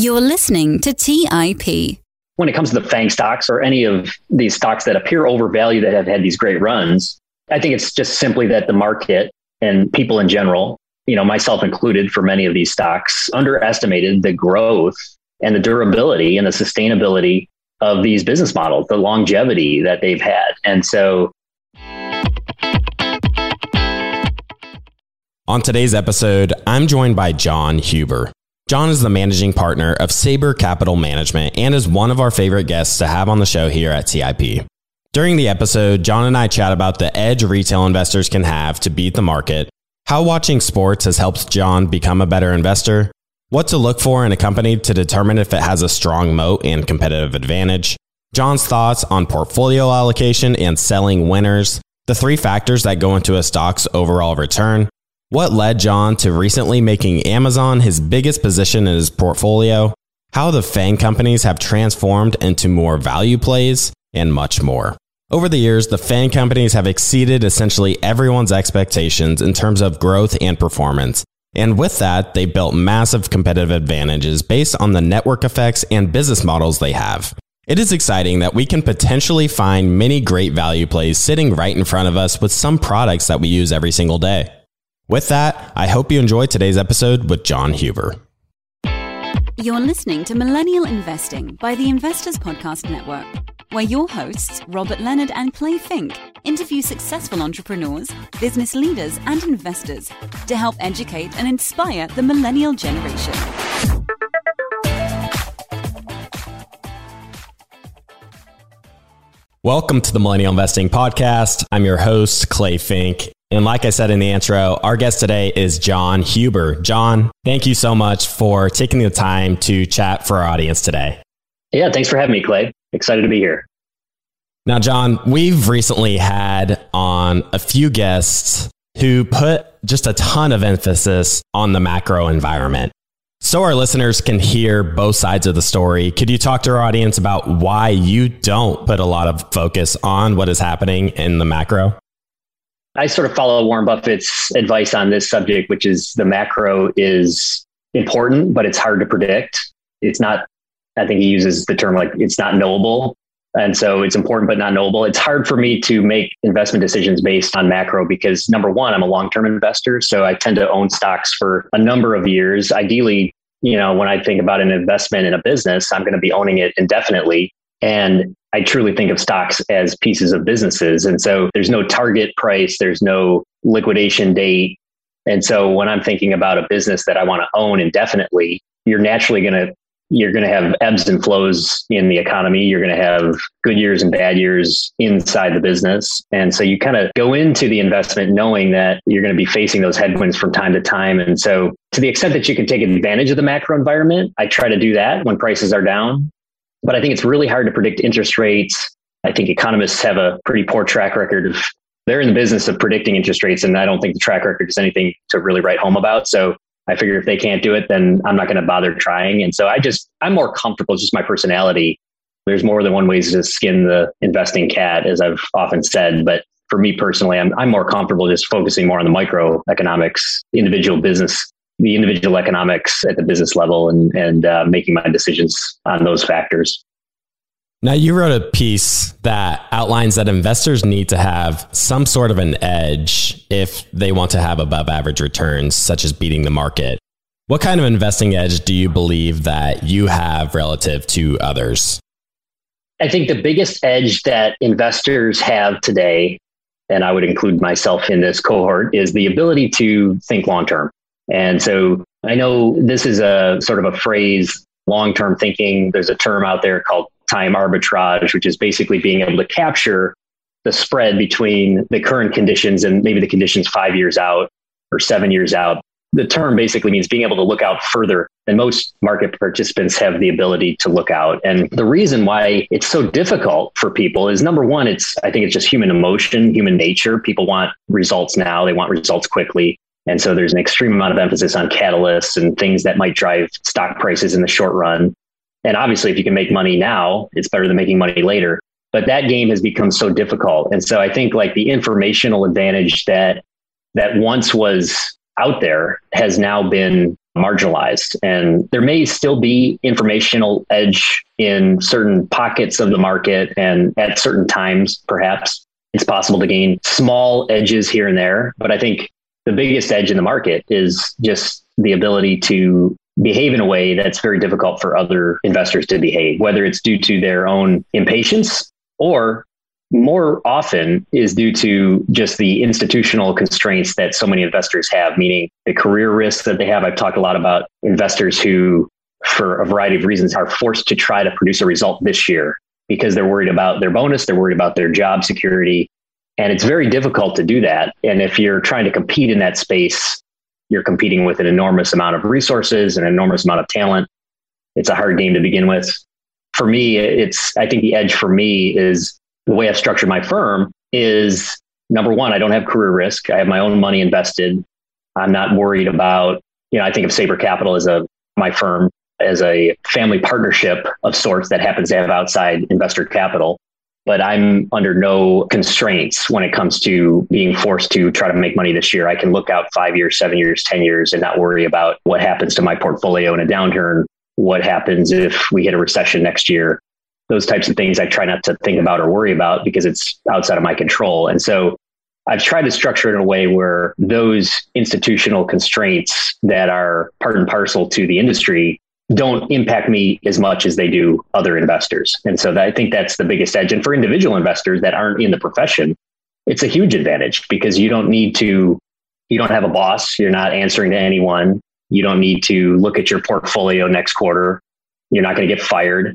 You're listening to TIP. When it comes to the FANG stocks or any of these stocks that appear overvalued that have had these great runs, I think it's just simply that the market and people in general, you know, myself included for many of these stocks, underestimated the growth and the durability and the sustainability of these business models, the longevity that they've had. And so On today's episode, I'm joined by John Huber. John is the managing partner of Saber Capital Management and is one of our favorite guests to have on the show here at TIP. During the episode, John and I chat about the edge retail investors can have to beat the market, how watching sports has helped John become a better investor, what to look for in a company to determine if it has a strong moat and competitive advantage, John's thoughts on portfolio allocation and selling winners, the three factors that go into a stock's overall return, what led John to recently making Amazon his biggest position in his portfolio, how the FANG companies have transformed into more value plays, and much more. Over the years, the FANG companies have exceeded essentially everyone's expectations in terms of growth and performance. And with that, they built massive competitive advantages based on the network effects and business models they have. It is exciting that we can potentially find many great value plays sitting right in front of us with some products that we use every single day. With that, I hope you enjoy today's episode with John Huber. You're listening to Millennial Investing by the Investors Podcast Network, where your hosts, Robert Leonard and Clay Fink, interview successful entrepreneurs, business leaders, and investors to help educate and inspire the millennial generation. Welcome to the Millennial Investing Podcast. I'm your host, Clay Fink. And like I said in the intro, our guest today is John Huber. John, thank you so much for taking the time to chat for our audience today. Yeah, thanks for having me, Clay. Excited to be here. Now, John, we've recently had on a few guests who put just a ton of emphasis on the macro environment. So our listeners can hear both sides of the story. Could you talk to our audience about why you don't put a lot of focus on what is happening in the macro? I sort of follow Warren Buffett's advice on this subject, which is the macro is important, but it's hard to predict. It's not, I think he uses the term like it's not knowable. And so it's important, but not knowable. It's hard for me to make investment decisions based on macro because number one, I'm a long term investor. So I tend to own stocks for a number of years. Ideally, you know, when I think about an investment in a business, I'm going to be owning it indefinitely. And I truly think of stocks as pieces of businesses. And so there's no target price, there's no liquidation date. And so when I'm thinking about a business that I want to own indefinitely, you're naturally going to you're going to have ebbs and flows in the economy. You're going to have good years and bad years inside the business. And so you kind of go into the investment knowing that you're going to be facing those headwinds from time to time. And so to the extent that you can take advantage of the macro environment, I try to do that when prices are down. But I think it's really hard to predict interest rates. I think economists have a pretty poor track record of they're in the business of predicting interest rates, and I don't think the track record is anything to really write home about. So I figure if they can't do it, then I'm not going to bother trying. And so I just I'm more comfortable, just my personality. There's more than one way to skin the investing cat, as I've often said. But for me personally, I'm I'm more comfortable just focusing more on the microeconomics, individual business the individual economics at the business level and, and uh, making my decisions on those factors. Now, you wrote a piece that outlines that investors need to have some sort of an edge if they want to have above average returns, such as beating the market. What kind of investing edge do you believe that you have relative to others? I think the biggest edge that investors have today, and I would include myself in this cohort, is the ability to think long term. And so I know this is a sort of a phrase, long term thinking. There's a term out there called time arbitrage, which is basically being able to capture the spread between the current conditions and maybe the conditions five years out or seven years out. The term basically means being able to look out further than most market participants have the ability to look out. And the reason why it's so difficult for people is number one, it's, I think it's just human emotion, human nature. People want results now, they want results quickly. And so there's an extreme amount of emphasis on catalysts and things that might drive stock prices in the short run. And obviously, if you can make money now, it's better than making money later. But that game has become so difficult. And so I think like the informational advantage that that once was out there has now been marginalized. And there may still be informational edge in certain pockets of the market and at certain times, perhaps it's possible to gain small edges here and there. But I think the biggest edge in the market is just the ability to behave in a way that's very difficult for other investors to behave, whether it's due to their own impatience or more often is due to just the institutional constraints that so many investors have, meaning the career risks that they have. I've talked a lot about investors who, for a variety of reasons, are forced to try to produce a result this year because they're worried about their bonus, they're worried about their job security. And it's very difficult to do that. And if you're trying to compete in that space, you're competing with an enormous amount of resources, and an enormous amount of talent. It's a hard game to begin with. For me, it's, I think the edge for me is the way I've structured my firm is number one, I don't have career risk. I have my own money invested. I'm not worried about, you know, I think of Saber Capital as a, my firm as a family partnership of sorts that happens to have outside investor capital. But I'm under no constraints when it comes to being forced to try to make money this year. I can look out five years, seven years, 10 years and not worry about what happens to my portfolio in a downturn, what happens if we hit a recession next year. Those types of things I try not to think about or worry about because it's outside of my control. And so I've tried to structure it in a way where those institutional constraints that are part and parcel to the industry don't impact me as much as they do other investors. And so that, I think that's the biggest edge. And for individual investors that aren't in the profession, it's a huge advantage because you don't need to, you don't have a boss. You're not answering to anyone. You don't need to look at your portfolio next quarter. You're not going to get fired.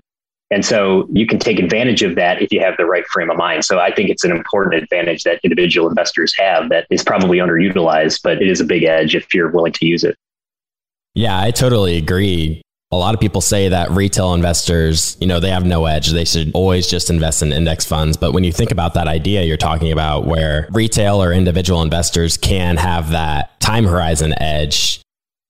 And so you can take advantage of that if you have the right frame of mind. So I think it's an important advantage that individual investors have that is probably underutilized, but it is a big edge if you're willing to use it. Yeah, I totally agree a lot of people say that retail investors, you know, they have no edge. They should always just invest in index funds. But when you think about that idea you're talking about where retail or individual investors can have that time horizon edge,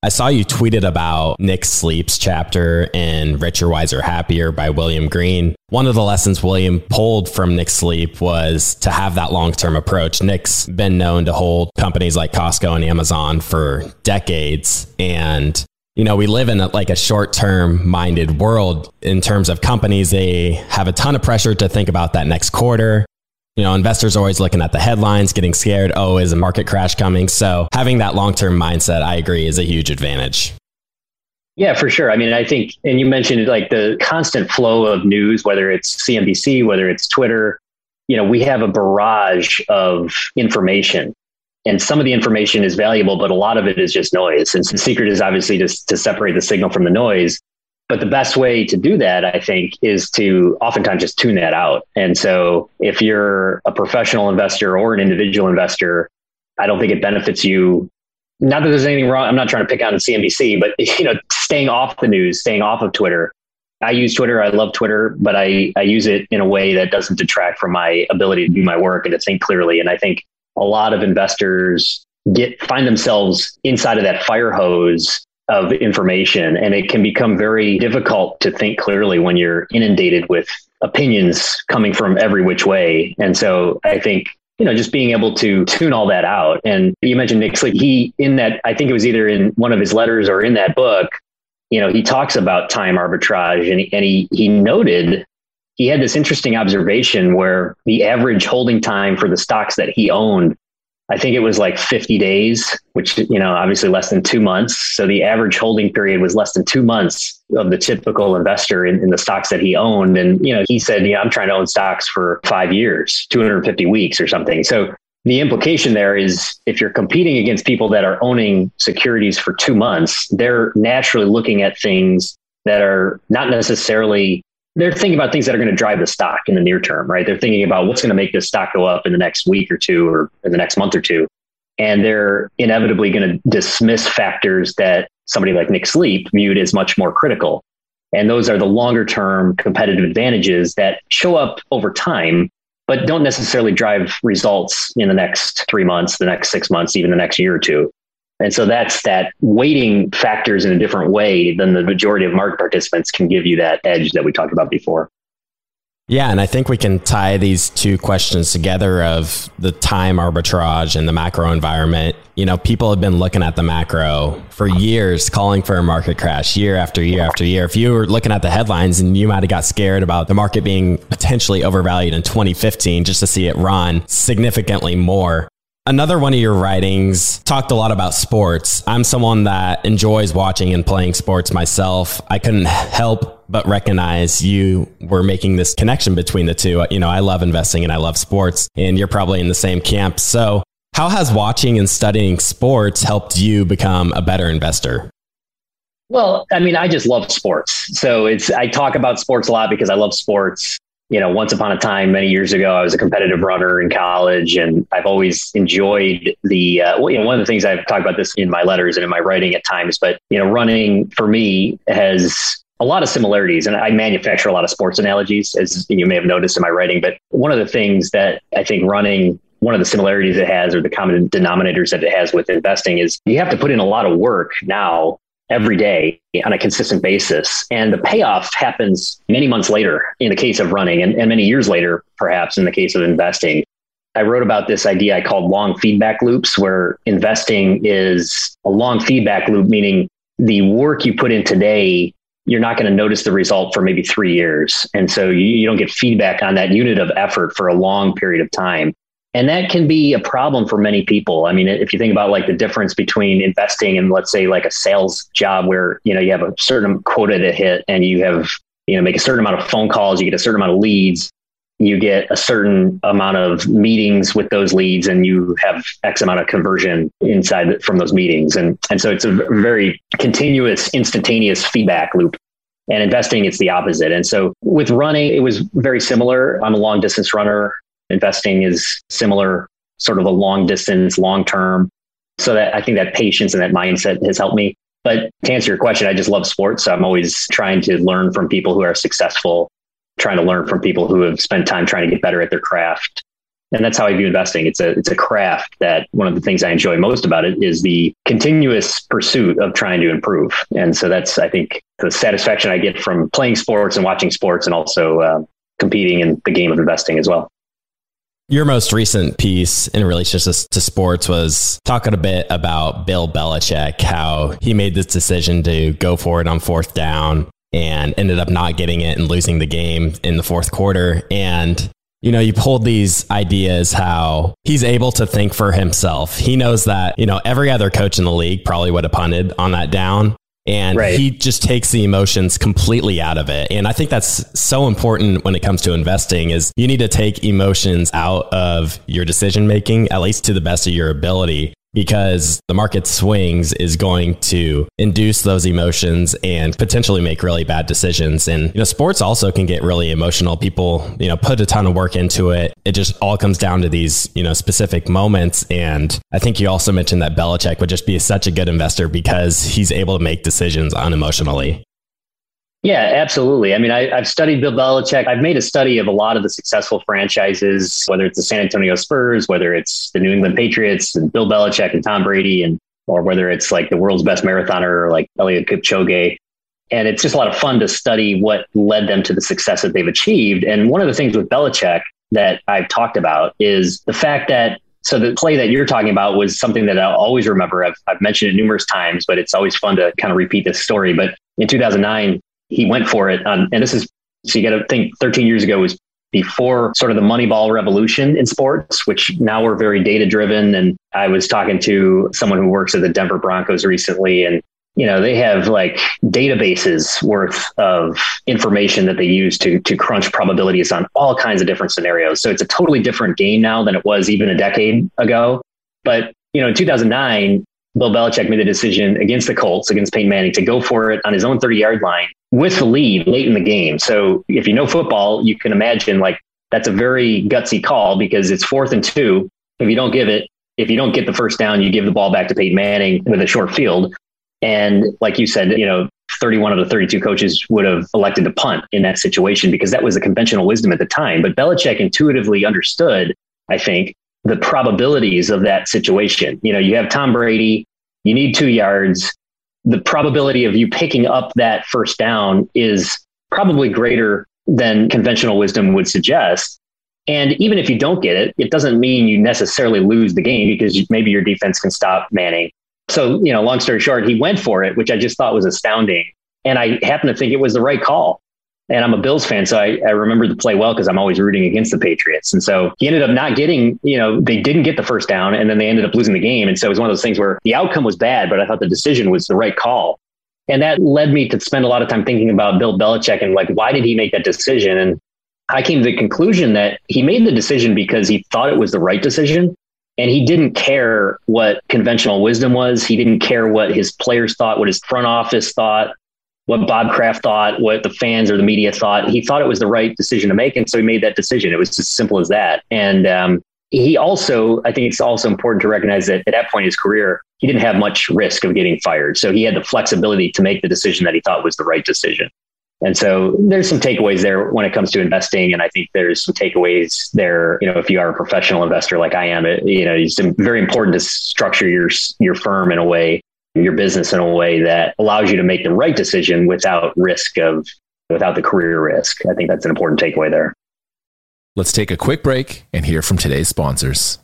I saw you tweeted about Nick Sleep's chapter in Richer, Wiser, Happier by William Green. One of the lessons William pulled from Nick Sleep was to have that long term approach. Nick's been known to hold companies like Costco and Amazon for decades. And you know, we live in a, like a short term minded world in terms of companies. They have a ton of pressure to think about that next quarter. You know, investors are always looking at the headlines, getting scared. Oh, is a market crash coming? So having that long term mindset, I agree, is a huge advantage. Yeah, for sure. I mean, I think, and you mentioned like the constant flow of news, whether it's CNBC, whether it's Twitter, you know, we have a barrage of information and some of the information is valuable, but a lot of it is just noise. And the secret is obviously just to separate the signal from the noise. But the best way to do that, I think, is to oftentimes just tune that out. And so if you're a professional investor or an individual investor, I don't think it benefits you. Not that there's anything wrong. I'm not trying to pick on CNBC, but you know, staying off the news, staying off of Twitter. I use Twitter. I love Twitter, but I, I use it in a way that doesn't detract from my ability to do my work and to think clearly. And I think a lot of investors get find themselves inside of that fire hose of information and it can become very difficult to think clearly when you're inundated with opinions coming from every which way. And so i think you know just being able to tune all that out. And you mentioned nick sleep he in that i think it was either in one of his letters or in that book you know he talks about time arbitrage and he, and he, he noted he had this interesting observation where the average holding time for the stocks that he owned, I think it was like 50 days, which, you know, obviously less than two months. So the average holding period was less than two months of the typical investor in, in the stocks that he owned. And, you know, he said, yeah, I'm trying to own stocks for five years, 250 weeks or something. So the implication there is if you're competing against people that are owning securities for two months, they're naturally looking at things that are not necessarily they're thinking about things that are going to drive the stock in the near term, right? They're thinking about what's going to make this stock go up in the next week or two or in the next month or two. And they're inevitably going to dismiss factors that somebody like Nick Sleep viewed as much more critical. And those are the longer term competitive advantages that show up over time, but don't necessarily drive results in the next three months, the next six months, even the next year or two. And so that's that weighting factors in a different way than the majority of market participants can give you that edge that we talked about before. Yeah, and I think we can tie these two questions together of the time arbitrage and the macro environment. You know, people have been looking at the macro for years, calling for a market crash year after year after year. If you were looking at the headlines and you might have got scared about the market being potentially overvalued in 2015 just to see it run significantly more. Another one of your writings talked a lot about sports. I'm someone that enjoys watching and playing sports myself. I couldn't help but recognize you were making this connection between the two. You know, I love investing and I love sports, and you're probably in the same camp. So, how has watching and studying sports helped you become a better investor? Well, I mean, I just love sports. So it's I talk about sports a lot because I love sports you know, once upon a time, many years ago, I was a competitive runner in college, and I've always enjoyed the. Uh, well, you know, one of the things I've talked about this in my letters and in my writing at times, but you know, running for me has a lot of similarities, and I manufacture a lot of sports analogies, as you may have noticed in my writing. But one of the things that I think running one of the similarities it has or the common denominators that it has with investing is you have to put in a lot of work now every day on a consistent basis. And the payoff happens many months later in the case of running and, and many years later, perhaps in the case of investing. I wrote about this idea I called long feedback loops, where investing is a long feedback loop, meaning the work you put in today, you're not going to notice the result for maybe three years. And so you, you don't get feedback on that unit of effort for a long period of time. And that can be a problem for many people. I mean, if you think about like the difference between investing and let's say like a sales job where, you know, you have a certain quota to hit and you have, you know, make a certain amount of phone calls, you get a certain amount of leads, you get a certain amount of meetings with those leads and you have X amount of conversion inside from those meetings. And, and so it's a very continuous, instantaneous feedback loop. And investing, it's the opposite. And so with running, it was very similar. I'm a long distance runner. Investing is similar, sort of a long distance, long term. So that I think that patience and that mindset has helped me. But to answer your question, I just love sports. So I'm always trying to learn from people who are successful, trying to learn from people who have spent time trying to get better at their craft. And that's how I view investing. It's a it's a craft that one of the things I enjoy most about it is the continuous pursuit of trying to improve. And so that's I think the satisfaction I get from playing sports and watching sports, and also uh, competing in the game of investing as well. Your most recent piece in relation to, to, sports was talking a bit about Bill Belichick, how he made this decision to go for it on fourth down and ended up not getting it and losing the game in the fourth quarter. And, you know, you pulled these ideas how he's able to think for himself. He knows that, you know, every other coach in the league probably would have punted on that down and right. he just takes the emotions completely out of it and i think that's so important when it comes to investing is you need to take emotions out of your decision making at least to the best of your ability because the market swings is going to induce those emotions and potentially make really bad decisions. And, you know, sports also can get really emotional. People, you know, put a ton of work into it. It just all comes down to these, you know, specific moments. And I think you also mentioned that Belichick would just be such a good investor because he's able to make decisions unemotionally. Yeah, absolutely. I mean, I, have studied Bill Belichick. I've made a study of a lot of the successful franchises, whether it's the San Antonio Spurs, whether it's the New England Patriots and Bill Belichick and Tom Brady, and or whether it's like the world's best marathoner like Eliud Kipchoge. And it's just a lot of fun to study what led them to the success that they've achieved. And one of the things with Belichick that I've talked about is the fact that so the play that you're talking about was something that I'll always remember. I've, I've mentioned it numerous times, but it's always fun to kind of repeat this story. But in 2009, he went for it. Um, and this is, so you got to think 13 years ago was before sort of the Moneyball revolution in sports, which now we're very data driven. And I was talking to someone who works at the Denver Broncos recently, and you know they have like databases worth of information that they use to to crunch probabilities on all kinds of different scenarios. So it's a totally different game now than it was even a decade ago. But you know, in 2009, Bill Belichick made the decision against the Colts, against Peyton Manning, to go for it on his own 30 yard line with the lead late in the game. So if you know football, you can imagine like that's a very gutsy call because it's fourth and two. If you don't give it, if you don't get the first down, you give the ball back to Peyton Manning with a short field. And like you said, you know, 31 of the 32 coaches would have elected to punt in that situation because that was the conventional wisdom at the time. But Belichick intuitively understood, I think, the probabilities of that situation. You know, you have Tom Brady, you need two yards. The probability of you picking up that first down is probably greater than conventional wisdom would suggest. And even if you don't get it, it doesn't mean you necessarily lose the game because maybe your defense can stop Manning. So, you know, long story short, he went for it, which I just thought was astounding. And I happen to think it was the right call. And I'm a Bills fan, so I, I remember the play well because I'm always rooting against the Patriots. And so he ended up not getting, you know, they didn't get the first down and then they ended up losing the game. And so it was one of those things where the outcome was bad, but I thought the decision was the right call. And that led me to spend a lot of time thinking about Bill Belichick and like, why did he make that decision? And I came to the conclusion that he made the decision because he thought it was the right decision. And he didn't care what conventional wisdom was. He didn't care what his players thought, what his front office thought, what Bob Kraft thought, what the fans or the media thought. He thought it was the right decision to make. And so he made that decision. It was as simple as that. And um, he also, I think it's also important to recognize that at that point in his career, he didn't have much risk of getting fired. So he had the flexibility to make the decision that he thought was the right decision. And so there's some takeaways there when it comes to investing. And I think there's some takeaways there, you know, if you are a professional investor like I am, it, you know, it's very important to structure your, your firm in a way, your business in a way that allows you to make the right decision without risk of, without the career risk. I think that's an important takeaway there. Let's take a quick break and hear from today's sponsors.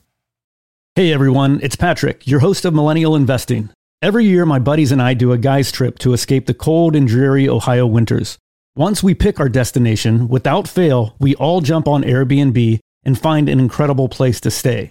Hey everyone, it's Patrick, your host of Millennial Investing. Every year, my buddies and I do a guy's trip to escape the cold and dreary Ohio winters. Once we pick our destination, without fail, we all jump on Airbnb and find an incredible place to stay.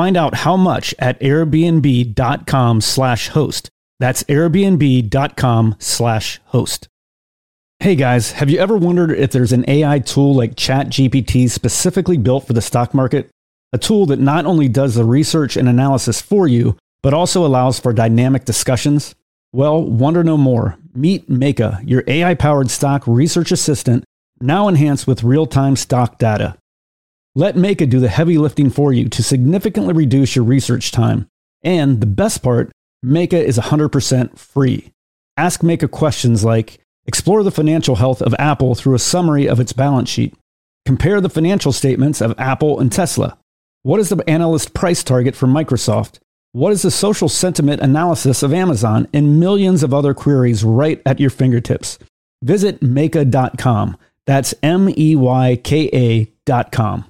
Find out how much at airbnb.com slash host. That's airbnb.com slash host. Hey guys, have you ever wondered if there's an AI tool like ChatGPT specifically built for the stock market? a tool that not only does the research and analysis for you, but also allows for dynamic discussions? Well, wonder no more. Meet Meyka, your AI powered stock research assistant, now enhanced with real time stock data. Let Meyka do the heavy lifting for you to significantly reduce your research time. And the best part, Meyka is 100% free. Ask Meyka questions like Explore the financial health of Apple through a summary of its balance sheet. Compare the financial statements of Apple and Tesla. What is the analyst price target for Microsoft? What is the social sentiment analysis of Amazon? And millions of other queries right at your fingertips. Visit Meyka.com. That's M E Y K A.com.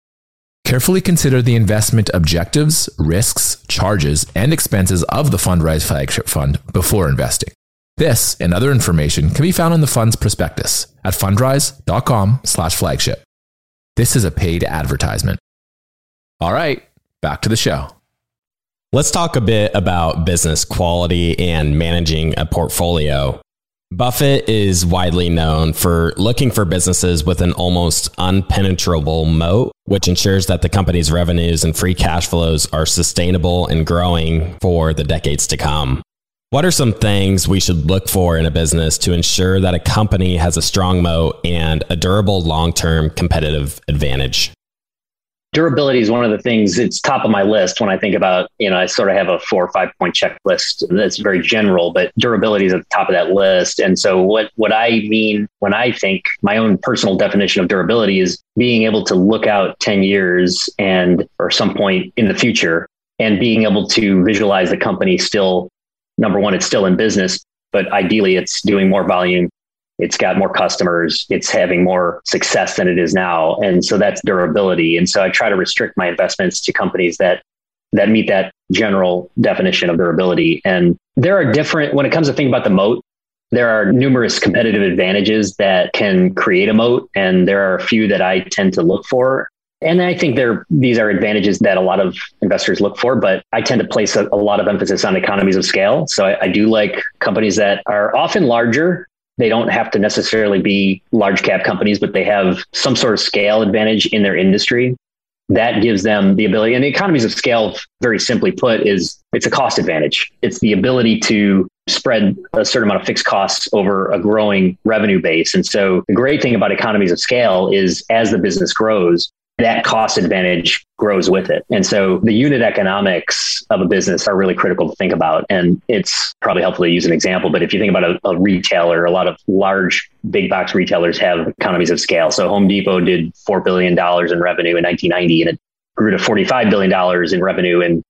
Carefully consider the investment objectives, risks, charges, and expenses of the Fundrise flagship fund before investing. This and other information can be found in the fund's prospectus at fundrise.com slash flagship. This is a paid advertisement. All right, back to the show. Let's talk a bit about business quality and managing a portfolio. Buffett is widely known for looking for businesses with an almost unpenetrable moat, which ensures that the company's revenues and free cash flows are sustainable and growing for the decades to come. What are some things we should look for in a business to ensure that a company has a strong moat and a durable long term competitive advantage? Durability is one of the things it's top of my list when I think about, you know, I sort of have a four or five point checklist that's very general, but durability is at the top of that list. And so what, what I mean when I think my own personal definition of durability is being able to look out 10 years and or some point in the future and being able to visualize the company still number one, it's still in business, but ideally it's doing more volume. It's got more customers. It's having more success than it is now. And so that's durability. And so I try to restrict my investments to companies that that meet that general definition of durability. And there are different when it comes to thinking about the moat, there are numerous competitive advantages that can create a moat, and there are a few that I tend to look for. And I think there these are advantages that a lot of investors look for, but I tend to place a, a lot of emphasis on economies of scale. So I, I do like companies that are often larger. They don't have to necessarily be large cap companies, but they have some sort of scale advantage in their industry. That gives them the ability and the economies of scale very simply put is it's a cost advantage. It's the ability to spread a certain amount of fixed costs over a growing revenue base. And so the great thing about economies of scale is as the business grows that cost advantage grows with it. And so the unit economics of a business are really critical to think about. And it's probably helpful to use an example, but if you think about a, a retailer, a lot of large big box retailers have economies of scale. So Home Depot did $4 billion in revenue in 1990 and it grew to $45 billion in revenue in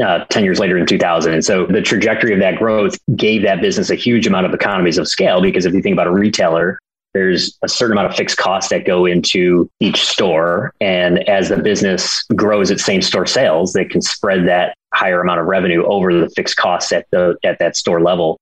uh, 10 years later in 2000. And so the trajectory of that growth gave that business a huge amount of economies of scale because if you think about a retailer, there's a certain amount of fixed costs that go into each store. And as the business grows its same store sales, they can spread that higher amount of revenue over the fixed costs at the at that store level.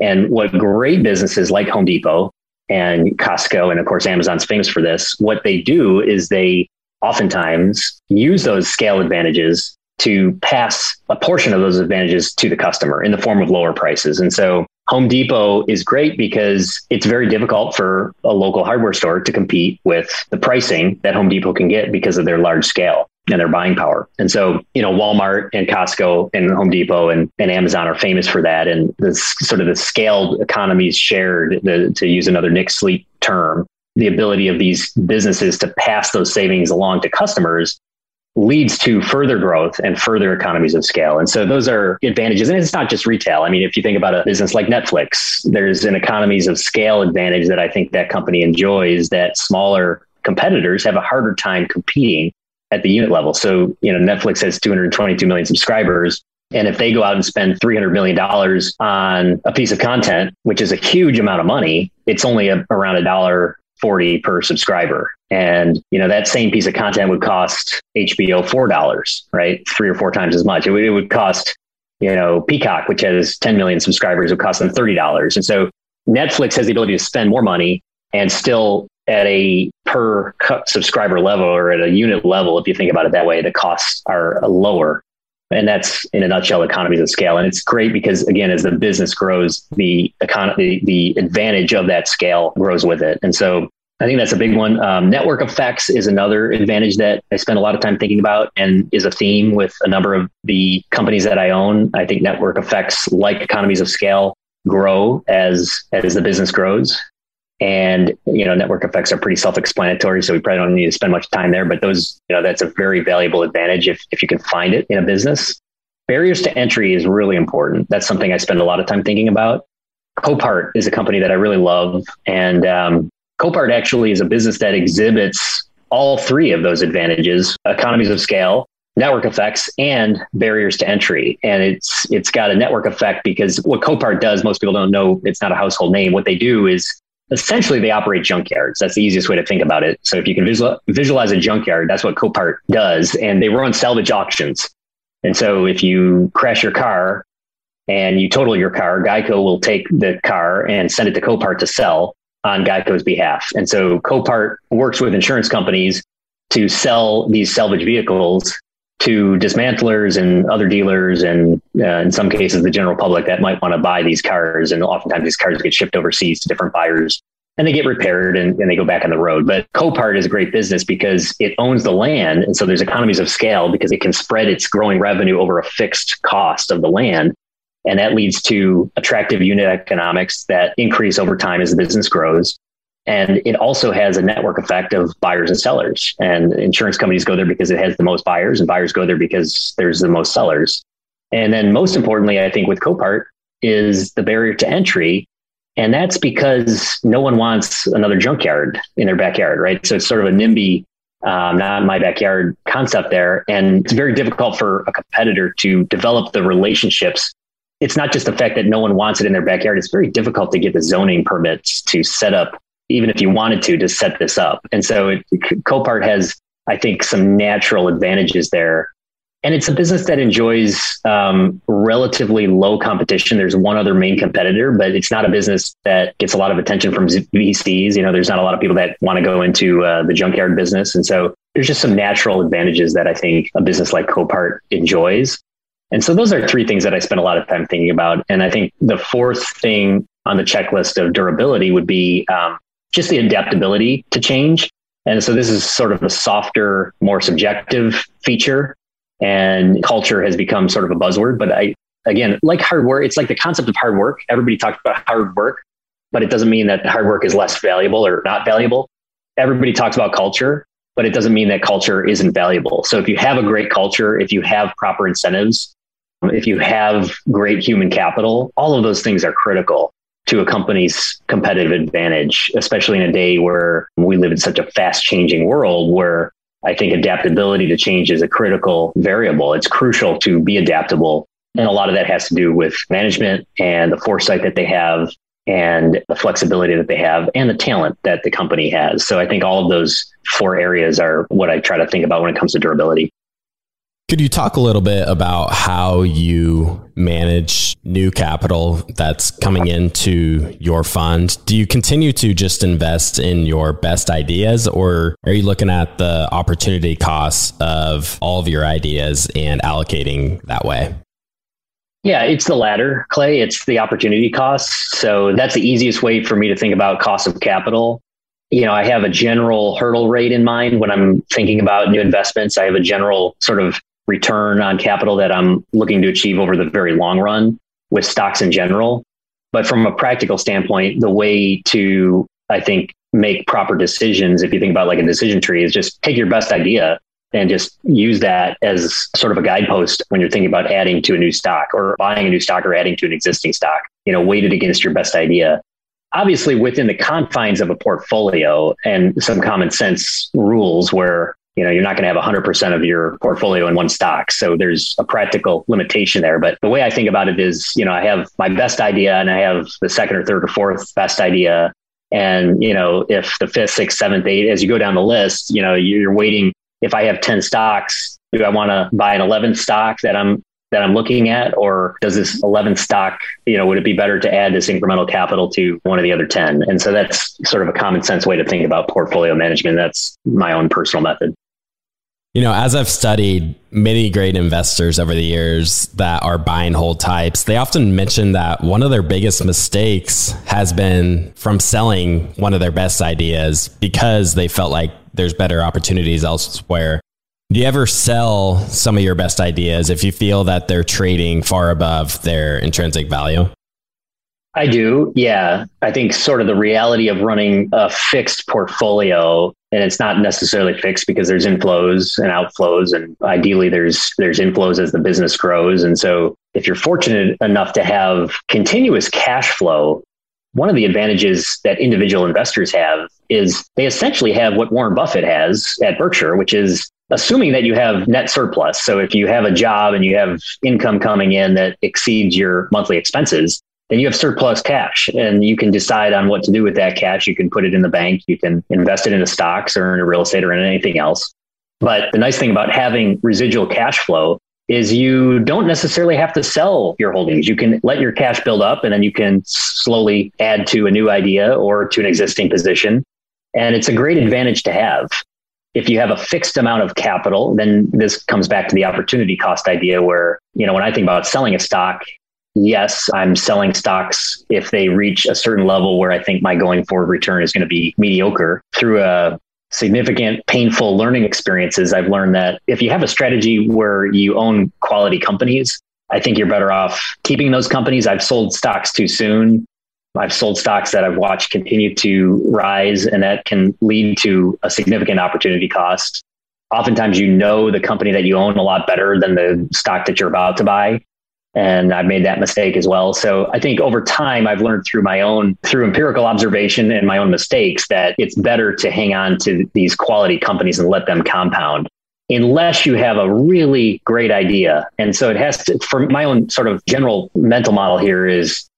And what great businesses like Home Depot and Costco, and of course Amazon's famous for this, what they do is they oftentimes use those scale advantages to pass a portion of those advantages to the customer in the form of lower prices. And so Home Depot is great because it's very difficult for a local hardware store to compete with the pricing that Home Depot can get because of their large scale and their buying power. And so, you know, Walmart and Costco and Home Depot and, and Amazon are famous for that. And this sort of the scaled economies shared, the, to use another Nick Sleep term, the ability of these businesses to pass those savings along to customers leads to further growth and further economies of scale. And so those are advantages. And it's not just retail. I mean, if you think about a business like Netflix, there's an economies of scale advantage that I think that company enjoys that smaller competitors have a harder time competing at the unit level. So, you know, Netflix has 222 million subscribers. And if they go out and spend $300 million on a piece of content, which is a huge amount of money, it's only a, around a dollar 40 per subscriber. And, you know, that same piece of content would cost HBO $4, right? Three or four times as much. It would, it would cost, you know, Peacock, which has 10 million subscribers, would cost them $30. And so Netflix has the ability to spend more money and still at a per subscriber level or at a unit level, if you think about it that way, the costs are lower. And that's in a nutshell economies of scale. And it's great because again, as the business grows, the economy, the advantage of that scale grows with it. And so I think that's a big one. Um, network effects is another advantage that I spend a lot of time thinking about and is a theme with a number of the companies that I own. I think network effects, like economies of scale, grow as as the business grows. And you know, network effects are pretty self-explanatory, so we probably don't need to spend much time there. But those, you know, that's a very valuable advantage if if you can find it in a business. Barriers to entry is really important. That's something I spend a lot of time thinking about. Copart is a company that I really love, and um, Copart actually is a business that exhibits all three of those advantages: economies of scale, network effects, and barriers to entry. And it's it's got a network effect because what Copart does, most people don't know. It's not a household name. What they do is essentially they operate junkyards. That's the easiest way to think about it. So if you can visual, visualize a junkyard, that's what Copart does. And they run salvage auctions. And so if you crash your car and you total your car, Geico will take the car and send it to Copart to sell on Geico's behalf. And so Copart works with insurance companies to sell these salvage vehicles to dismantlers and other dealers, and uh, in some cases, the general public that might want to buy these cars. And oftentimes, these cars get shipped overseas to different buyers and they get repaired and, and, they go back on the road. But Copart is a great business because it owns the land. And so there's economies of scale because it can spread its growing revenue over a fixed cost of the land. And that leads to attractive unit economics that increase over time as the business grows. And it also has a network effect of buyers and sellers. And insurance companies go there because it has the most buyers, and buyers go there because there's the most sellers. And then, most importantly, I think with Copart is the barrier to entry. And that's because no one wants another junkyard in their backyard, right? So it's sort of a NIMBY, um, not my backyard concept there. And it's very difficult for a competitor to develop the relationships it's not just the fact that no one wants it in their backyard. It's very difficult to get the zoning permits to set up even if you wanted to, to set this up. And so it, Copart has, I think, some natural advantages there And it's a business that enjoys um, relatively low competition. There's one other main competitor, but it's not a business that gets a lot of attention from VCs. You know, there's not a lot of people that want to go into uh, the junkyard business. And so there's just some natural advantages that I think a business like Copart enjoys. And so those are three things that I spend a lot of time thinking about. And I think the fourth thing on the checklist of durability would be um, just the adaptability to change. And so this is sort of a softer, more subjective feature. And culture has become sort of a buzzword. But I, again, like hard work, it's like the concept of hard work. Everybody talks about hard work, but it doesn't mean that hard work is less valuable or not valuable. Everybody talks about culture, but it doesn't mean that culture isn't valuable. So if you have a great culture, if you have proper incentives, if you have great human capital, all of those things are critical to a company's competitive advantage, especially in a day where we live in such a fast changing world where I think adaptability to change is a critical variable. It's crucial to be adaptable. And a lot of that has to do with management and the foresight that they have and the flexibility that they have and the talent that the company has. So I think all of those four areas are what I try to think about when it comes to durability. Could you talk a little bit about how you manage new capital that's coming into your fund? Do you continue to just invest in your best ideas, or are you looking at the opportunity costs of all of your ideas and allocating that way? Yeah, it's the latter, Clay. It's the opportunity costs. So that's the easiest way for me to think about cost of capital you know, I have a general hurdle rate in mind when I'm thinking about new investments. I have a general sort of return on capital that I'm looking to achieve over the very long run with stocks in general. But from a practical standpoint, the way to, I think, make proper decisions, if you think about like a decision tree, is just take your best idea and just use that as sort of a guidepost when you're thinking about adding to a new stock or buying a new stock or adding to an existing stock, you know, weighted against your best idea. Obviously, within the confines of a portfolio and some common sense rules where you know, you're not going to have 100% of your portfolio in one stock. So there's a practical limitation there. But the way I think about it is, you know, I have my best idea and I have the second or third or fourth best idea. And, you know, if the fifth, sixth, seventh, eighth, as you go down the list, you know, you're waiting. If I have 10 stocks, do I want to buy an 11th stock that I'm that I'm looking at, or does this 11th stock, you know, would it be better to add this incremental capital to one of the other 10? And so that's sort of a common sense way to think about portfolio management. That's my own personal method. You know, as I've studied many great investors over the years that are buy and hold types, they often mention that one of their biggest mistakes has been from selling one of their best ideas because they felt like there's better opportunities elsewhere. Do you ever sell some of your best ideas if you feel that they're trading far above their intrinsic value? I do. Yeah. I think sort of the reality of running a fixed portfolio and it's not necessarily fixed because there's inflows and outflows and ideally there's there's inflows as the business grows and so if you're fortunate enough to have continuous cash flow one of the advantages that individual investors have is they essentially have what Warren Buffett has at Berkshire which is assuming that you have net surplus so if you have a job and you have income coming in that exceeds your monthly expenses then you have surplus cash and you can decide on what to do with that cash. You can put it in the bank, you can invest it into stocks or in real estate or in anything else. But the nice thing about having residual cash flow is you don't necessarily have to sell your holdings. You can let your cash build up and then you can slowly add to a new idea or to an existing position. And it's a great advantage to have. If you have a fixed amount of capital, then this comes back to the opportunity cost idea where, you know, when I think about selling a stock, yes, I'm selling stocks if they reach a certain level where I think my going forward return is going to be mediocre. Through a significant painful learning experiences i've learned that if you have a strategy where you own quality companies i think you're better off keeping those companies. I've sold stocks too soon. I've sold stocks that i've watched continue to rise and that can lead to a significant opportunity cost. Oftentimes you know the company that you own a lot better than the stock that you're about to buy and I've made that mistake as well. So I think over time, I've learned through my own, through empirical observation and my own mistakes, that it's better to hang on to these quality companies and let them compound unless you have a really great idea. And so it has to, for my own sort of general mental model here is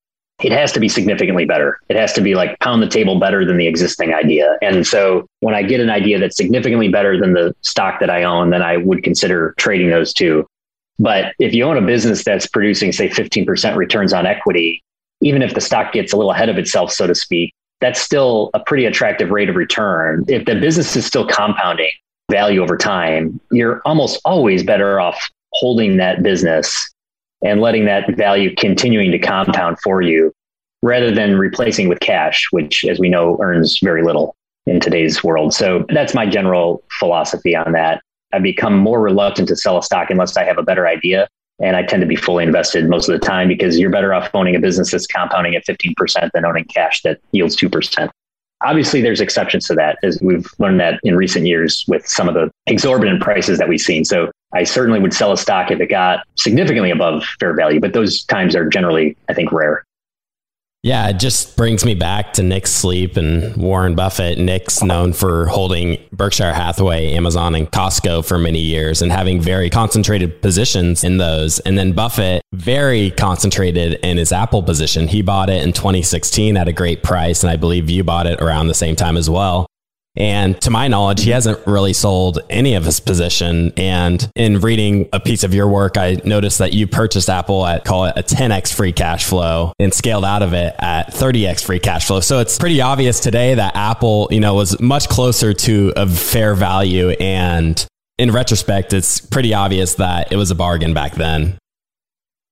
it has to be significantly better. It has to be like pound the table better than the existing idea. And so when I get an idea that's significantly better than the stock that I own, then I would consider trading those two. But if you own a business that's producing, say, 15% returns on equity, even if the stock gets a little ahead of itself, so to speak, that's still a pretty attractive rate of return. If the business is still compounding value over time, you're almost always better off holding that business and letting that value continuing to compound for you rather than replacing with cash, which, as we know, earns very little in today's world. So that's my general philosophy on that. I've become more reluctant to sell a stock unless I have a better idea. And I tend to be fully invested most of the time because you're better off owning a business that's compounding at 15% than owning cash that yields 2%. Obviously, there's exceptions to that, as we've learned that in recent years with some of the exorbitant prices that we've seen. So I certainly would sell a stock if it got significantly above fair value, but those times are generally, I think, rare. Yeah, it just brings me back to Nick Sleep and Warren Buffett. Nick's known for holding Berkshire Hathaway, Amazon, and Costco for many years and having very concentrated positions in those. And then Buffett, very concentrated in his Apple position. He bought it in 2016 at a great price. And I believe you bought it around the same time as well. And to my knowledge, he hasn't really sold any of his position. And in reading a piece of your work, I noticed that you purchased Apple at call it a 10x free cash flow and scaled out of it at 30x free cash flow. So it's pretty obvious today that Apple, you know, was much closer to a fair value. And in retrospect, it's pretty obvious that it was a bargain back then.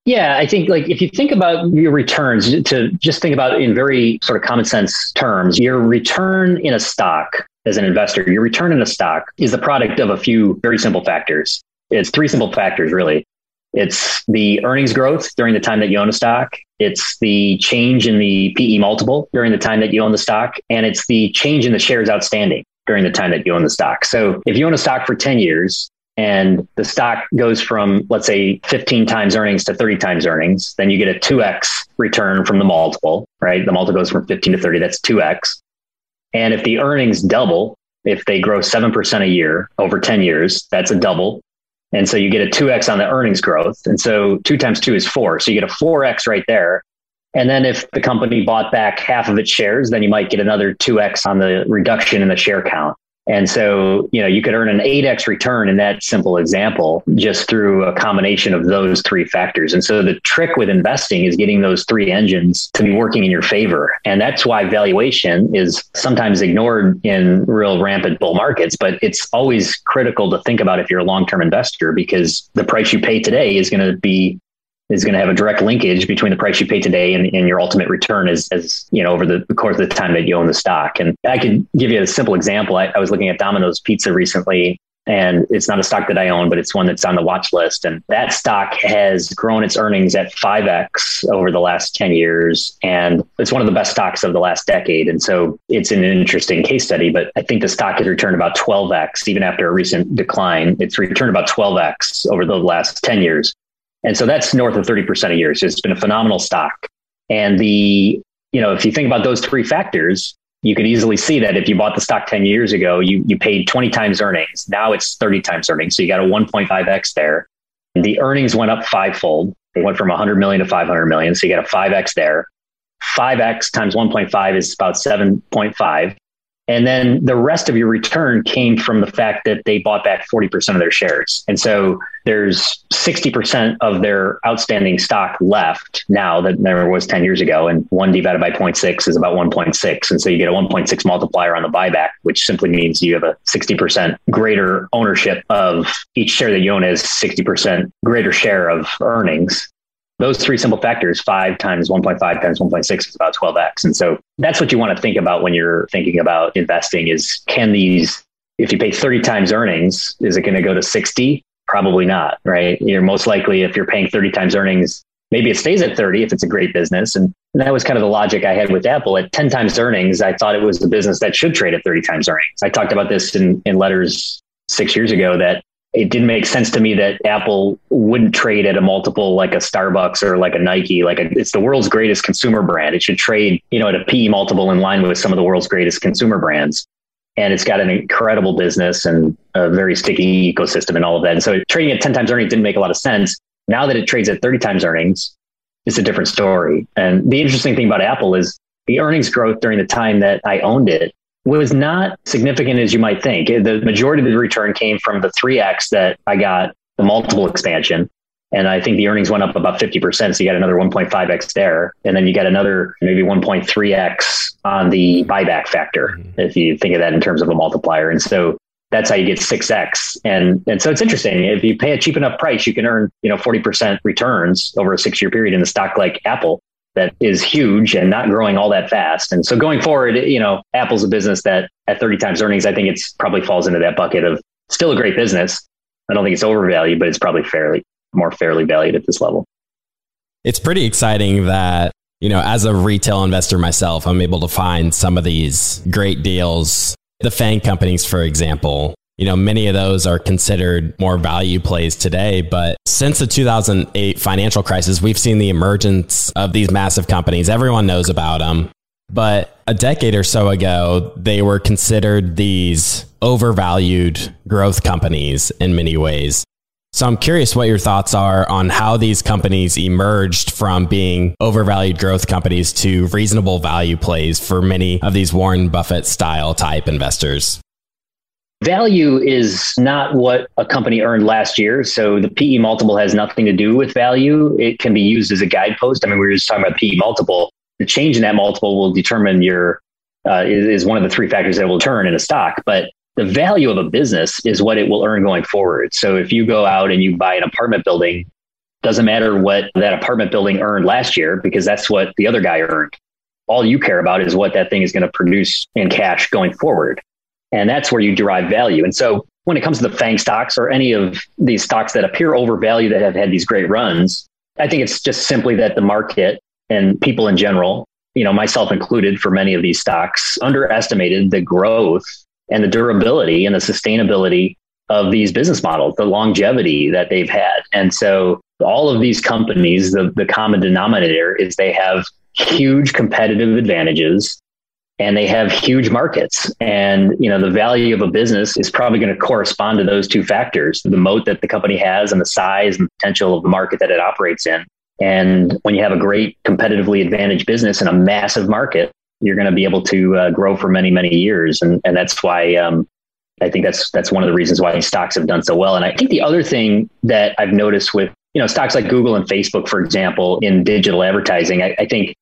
Yeah, I think like if you think about your returns, to just think about in very sort of common sense terms, your return in a stock as an investor, your return in a stock is the product of a few very simple factors. It's three simple factors, really. It's the earnings growth during the time that you own a stock. It's the change in the PE multiple during the time that you own the stock. And it's the change in the shares outstanding during the time that you own the stock. So if you own a stock for 10 years and the stock goes from, let's say, 15 times earnings to 30 times earnings, then you get a 2x return from the multiple, right? The multiple goes from 15 to 30, that's 2x. And if the earnings double, if they grow 7% a year over 10 years, that's a double. And so you get a 2x on the earnings growth. And so two times two is four. So you get a 4x right there. And then if the company bought back half of its shares, then you might get another 2x on the reduction in the share count. And so, you know, you could earn an 8x return in that simple example just through a combination of those three factors. And so the trick with investing is getting those three engines to be working in your favor. And that's why valuation is sometimes ignored in real rampant bull markets, but it's always critical to think about if you're a long-term investor because the price you pay today is going to be is going to have a direct linkage between the price you pay today and, and your ultimate return as, as you know over the, course of the time that you own the stock. And I can give you a simple example. I, I was looking at Domino's Pizza recently, and it's not a stock that I own, but it's one that's on the watch list. And that stock has grown its earnings at 5x over the last 10 years. And it's one of the best stocks of the last decade. And so it's an interesting case study, but I think the stock has returned about 12x, even after a recent decline. It's returned about 12x over the last 10 years. And so that's north of 30% a year. So it's been a phenomenal stock. And the, you know, if you think about those three factors, you could easily see that if you bought the stock 10 years ago, you, you paid 20 times earnings. Now it's 30 times earnings. So you got a 1.5x there. The earnings went up fivefold. They went from 100 million to 500 million. So you got a 5x there. 5x times 1.5 is about 7.5. And then the rest of your return came from the fact that they bought back 40% of their shares. And so there's 60% of their outstanding stock left now that there was 10 years ago. And one divided by 0.6 is about 1.6. And so you get a 1.6 multiplier on the buyback, which simply means you have a 60% greater ownership of each share that you own is 60% greater share of earnings those three simple factors, five times 1.5 times 1.6 is about 12x. And so that's what you want to think about when you're thinking about investing is can these, if you pay 30 times earnings, is it going to go to 60? Probably not, right? You're most likely, if you're paying 30 times earnings, maybe it stays at 30 if it's a great business. And, that was kind of the logic I had with Apple. At 10 times earnings, I thought it was the business that should trade at 30 times earnings. I talked about this in, in letters six years ago that it didn't make sense to me that Apple wouldn't trade at a multiple like a Starbucks or like a Nike. Like a, it's the world's greatest consumer brand. It should trade, you know, at a PE multiple in line with some of the world's greatest consumer brands. And it's got an incredible business and a very sticky ecosystem and all of that. And so trading at 10 times earnings didn't make a lot of sense. Now that it trades at 30 times earnings, it's a different story. And the interesting thing about Apple is the earnings growth during the time that I owned it was not significant as you might think. The majority of the return came from the 3x that I got, the multiple expansion. And I think the earnings went up about 50%. So you got another 1.5x there. And then you got another maybe 1.3x on the buyback factor, mm-hmm. if you think of that in terms of a multiplier. And so that's how you get 6x. And, and so it's interesting. If you pay a cheap enough price, you can earn, you know, 40% returns over a six year period in a stock like Apple that is huge and not growing all that fast. And so going forward, you know, Apple's a business that at 30 times earnings, I think it's probably falls into that bucket of still a great business. I don't think it's overvalued, but it's probably fairly more fairly valued at this level. It's pretty exciting that, you know, as a retail investor myself, I'm able to find some of these great deals. The FANG companies, for example, you know, many of those are considered more value plays today. But since the 2008 financial crisis, we've seen the emergence of these massive companies. Everyone knows about them. But a decade or so ago, they were considered these overvalued growth companies in many ways. So I'm curious what your thoughts are on how these companies emerged from being overvalued growth companies to reasonable value plays for many of these Warren Buffett style type investors. Value is not what a company earned last year. So the PE multiple has nothing to do with value. It can be used as a guidepost. I mean, we were just talking about PE multiple. The change in that multiple will determine your, uh, is, is one of the three factors that will turn in a stock. But the value of a business is what it will earn going forward. So if you go out and you buy an apartment building, doesn't matter what that apartment building earned last year because that's what the other guy earned. All you care about is what that thing is going to produce in cash going forward. And that's where you derive value. And so when it comes to the FANG stocks or any of these stocks that appear overvalued that have had these great runs, I think it's just simply that the market and people in general, you know, myself included for many of these stocks, underestimated the growth and the durability and the sustainability of these business models, the longevity that they've had. And so all of these companies, the, the common denominator is they have huge competitive advantages and they have huge markets. And, you know, the value of a business is probably going to correspond to those two factors, the moat that the company has and the size and potential of the market that it operates in. And when you have a great competitively advantaged business in a massive market, you're going to be able to uh, grow for many, many years. And, and that's why um, I think that's, that's one of the reasons why stocks have done so well. And I think the other thing that I've noticed with, you know, stocks like Google and Facebook, for example, in digital advertising, I, I think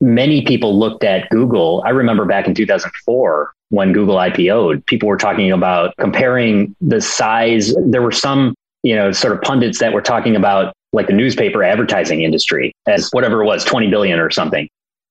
many people looked at Google. I remember back in 2004 when Google IPO'd, people were talking about comparing the size. There were some, you know, sort of pundits that were talking about like the newspaper advertising industry as whatever it was, 20 billion or something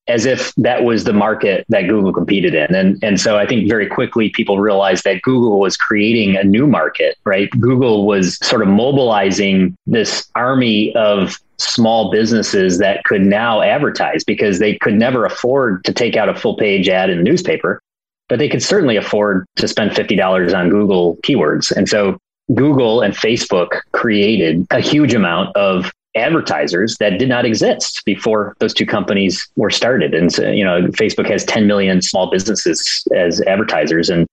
as if that was the market that Google competed in. And, and so I think very quickly people realized that Google was creating a new market, right? Google was sort of mobilizing this army of small businesses that could now advertise because they could never afford to take out a full page ad in the newspaper, but they could certainly afford to spend $50 on Google keywords. And so Google and Facebook created a huge amount of advertisers that did not exist before those two companies were started. And so, you know, Facebook has 10 million small businesses as advertisers. And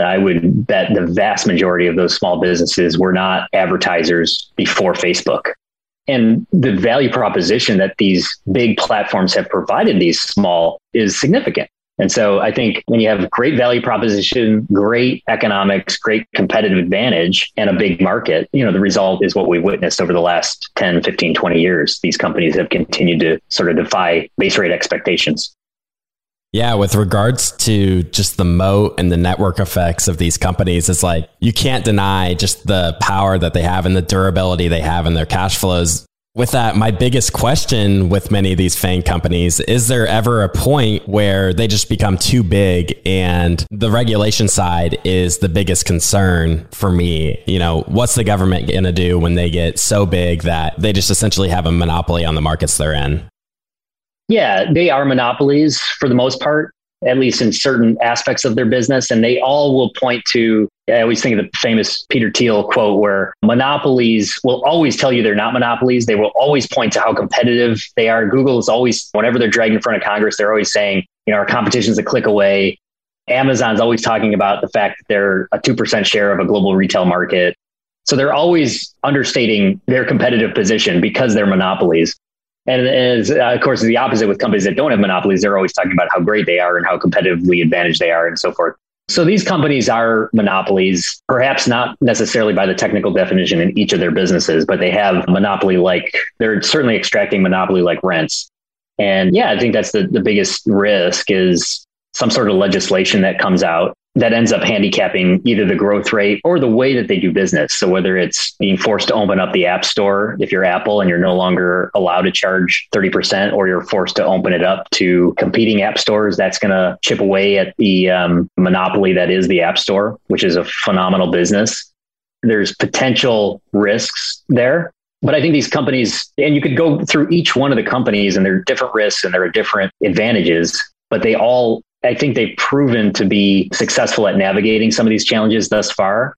I would bet the vast majority of those small businesses were not advertisers before Facebook. And the value proposition that these big platforms have provided these small is significant. And so I think when you have great value proposition, great economics, great competitive advantage, and a big market, you know, the result is what we've witnessed over the last 10, 15, 20 years. These companies have continued to sort of defy base rate expectations. Yeah, with regards to just the moat and the network effects of these companies, it's like you can't deny just the power that they have and the durability they have in their cash flows. With that, my biggest question with many of these FANG companies is there ever a point where they just become too big and the regulation side is the biggest concern for me? You know, what's the government going to do when they get so big that they just essentially have a monopoly on the markets they're in? Yeah, they are monopolies for the most part at least in certain aspects of their business. And they all will point to, I always think of the famous Peter Thiel quote where monopolies will always tell you they're not monopolies. They will always point to how competitive they are. Google is always, whenever they're dragged in front of Congress, they're always saying, you know, our competition's a click away. Amazon's always talking about the fact that they're a 2% share of a global retail market. So they're always understating their competitive position because they're monopolies. And as, uh, of course, the opposite with companies that don't have monopolies, they're always talking about how great they are and how competitively advantaged they are and so forth. So these companies are monopolies, perhaps not necessarily by the technical definition in each of their businesses, but they have monopoly like, they're certainly extracting monopoly like rents. And yeah, I think that's the, the biggest risk is some sort of legislation that comes out that ends up handicapping either the growth rate or the way that they do business. So whether it's being forced to open up the app store if you're Apple and you're no longer allowed to charge 30% or you're forced to open it up to competing app stores, that's going to chip away at the um, monopoly that is the app store, which is a phenomenal business. There's potential risks there. But I think these companies, and you could go through each one of the companies and there are different risks and there are different advantages, but they all I think they've proven to be successful at navigating some of these challenges thus far.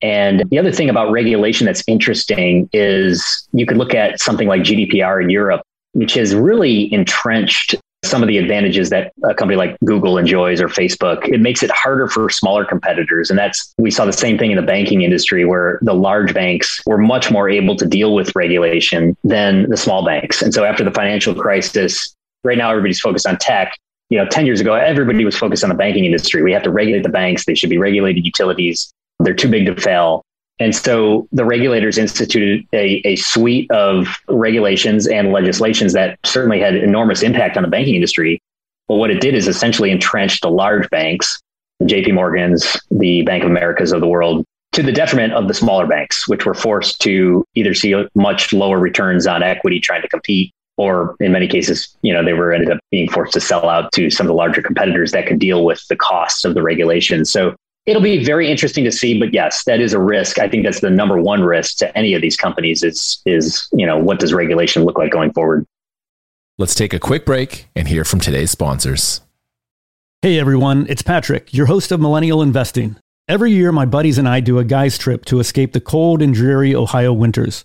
And the other thing about regulation that's interesting is you could look at something like GDPR in Europe, which has really entrenched some of the advantages that a company like Google enjoys or Facebook. It makes it harder for smaller competitors. And that's, we saw the same thing in the banking industry where the large banks were much more able to deal with regulation than the small banks. And so after the financial crisis, right now everybody's focused on tech you know, 10 years ago, everybody was focused on the banking industry. We have to regulate the banks. They should be regulated utilities. They're too big to fail. And so the regulators instituted a, a suite of regulations and legislations that certainly had enormous impact on the banking industry. But what it did is essentially entrenched the large banks, JP Morgans, the Bank of Americas of the world, to the detriment of the smaller banks, which were forced to either see much lower returns on equity trying to compete or in many cases, you know, they were ended up being forced to sell out to some of the larger competitors that could deal with the costs of the regulation. So it'll be very interesting to see. But yes, that is a risk. I think that's the number one risk to any of these companies is is, you know, what does regulation look like going forward? Let's take a quick break and hear from today's sponsors. Hey everyone, it's Patrick, your host of Millennial Investing. Every year, my buddies and I do a guy's trip to escape the cold and dreary Ohio winters.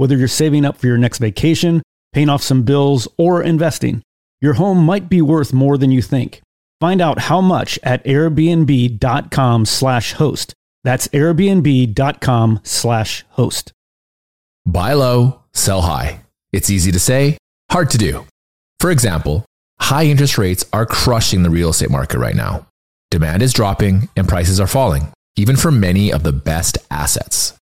whether you're saving up for your next vacation, paying off some bills, or investing, your home might be worth more than you think. Find out how much at airbnb.com/host. That's airbnb.com/host. Buy low, sell high. It's easy to say, hard to do. For example, high interest rates are crushing the real estate market right now. Demand is dropping and prices are falling, even for many of the best assets.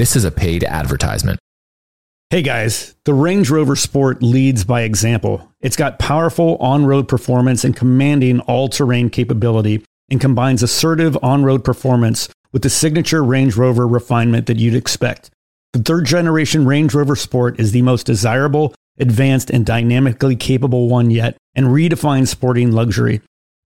This is a paid advertisement. Hey guys, the Range Rover Sport leads by example. It's got powerful on road performance and commanding all terrain capability and combines assertive on road performance with the signature Range Rover refinement that you'd expect. The third generation Range Rover Sport is the most desirable, advanced, and dynamically capable one yet and redefines sporting luxury.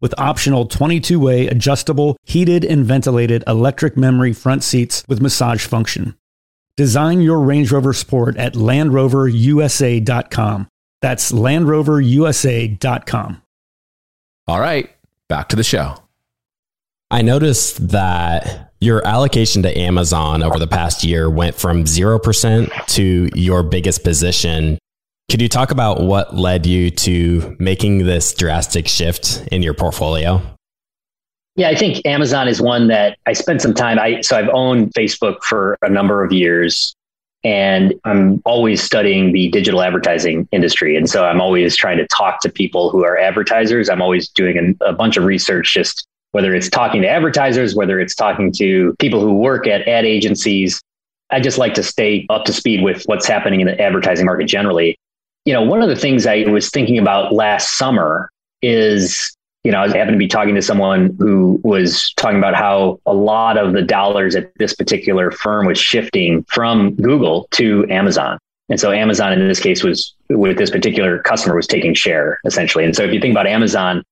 with optional 22 way adjustable, heated, and ventilated electric memory front seats with massage function. Design your Range Rover Sport at LandRoverUSA.com. That's LandRoverUSA.com. All right, back to the show. I noticed that your allocation to Amazon over the past year went from 0% to your biggest position could you talk about what led you to making this drastic shift in your portfolio? Yeah, I think Amazon is one that I spent some time. I so I've owned Facebook for a number of years and I'm always studying the digital advertising industry. And so I'm always trying to talk to people who are advertisers. I'm always doing a, a bunch of research, just whether it's talking to advertisers, whether it's talking to people who work at ad agencies. I just like to stay up to speed with what's happening in the advertising market generally. You know, one of the things I was thinking about last summer is you know, I happened to be talking to someone who was talking about how a lot of the dollars at this particular firm was shifting from Google to Amazon. And so Amazon in this case was with this particular customer was taking share essentially. And so if you think about Amazon,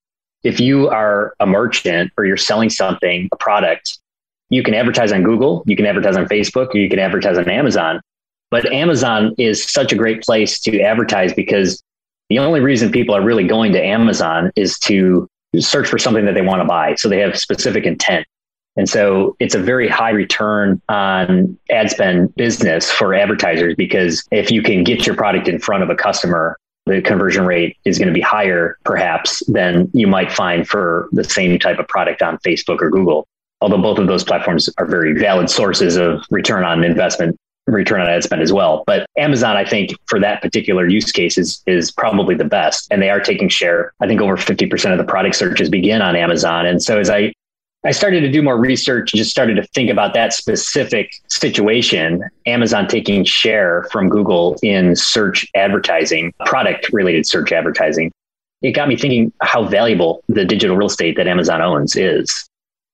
if you are a merchant or you're selling something, a product, you can advertise on Google, you can advertise on Facebook, or you can advertise on Amazon. But Amazon is such a great place to advertise because the only reason people are really going to Amazon is to search for something that they want to buy. So they have specific intent. And so it's a very high return on ad spend business for advertisers because if you can get your product in front of a customer, the conversion rate is going to be higher perhaps than you might find for the same type of product on Facebook or Google. Although both of those platforms are very valid sources of return on investment return on ad spend as well. But Amazon, I think, for that particular use case is, is probably the best. And they are taking share. I think over 50% of the product searches begin on Amazon. And so as I I started to do more research and just started to think about that specific situation, Amazon taking share from Google in search advertising, product related search advertising. It got me thinking how valuable the digital real estate that Amazon owns is.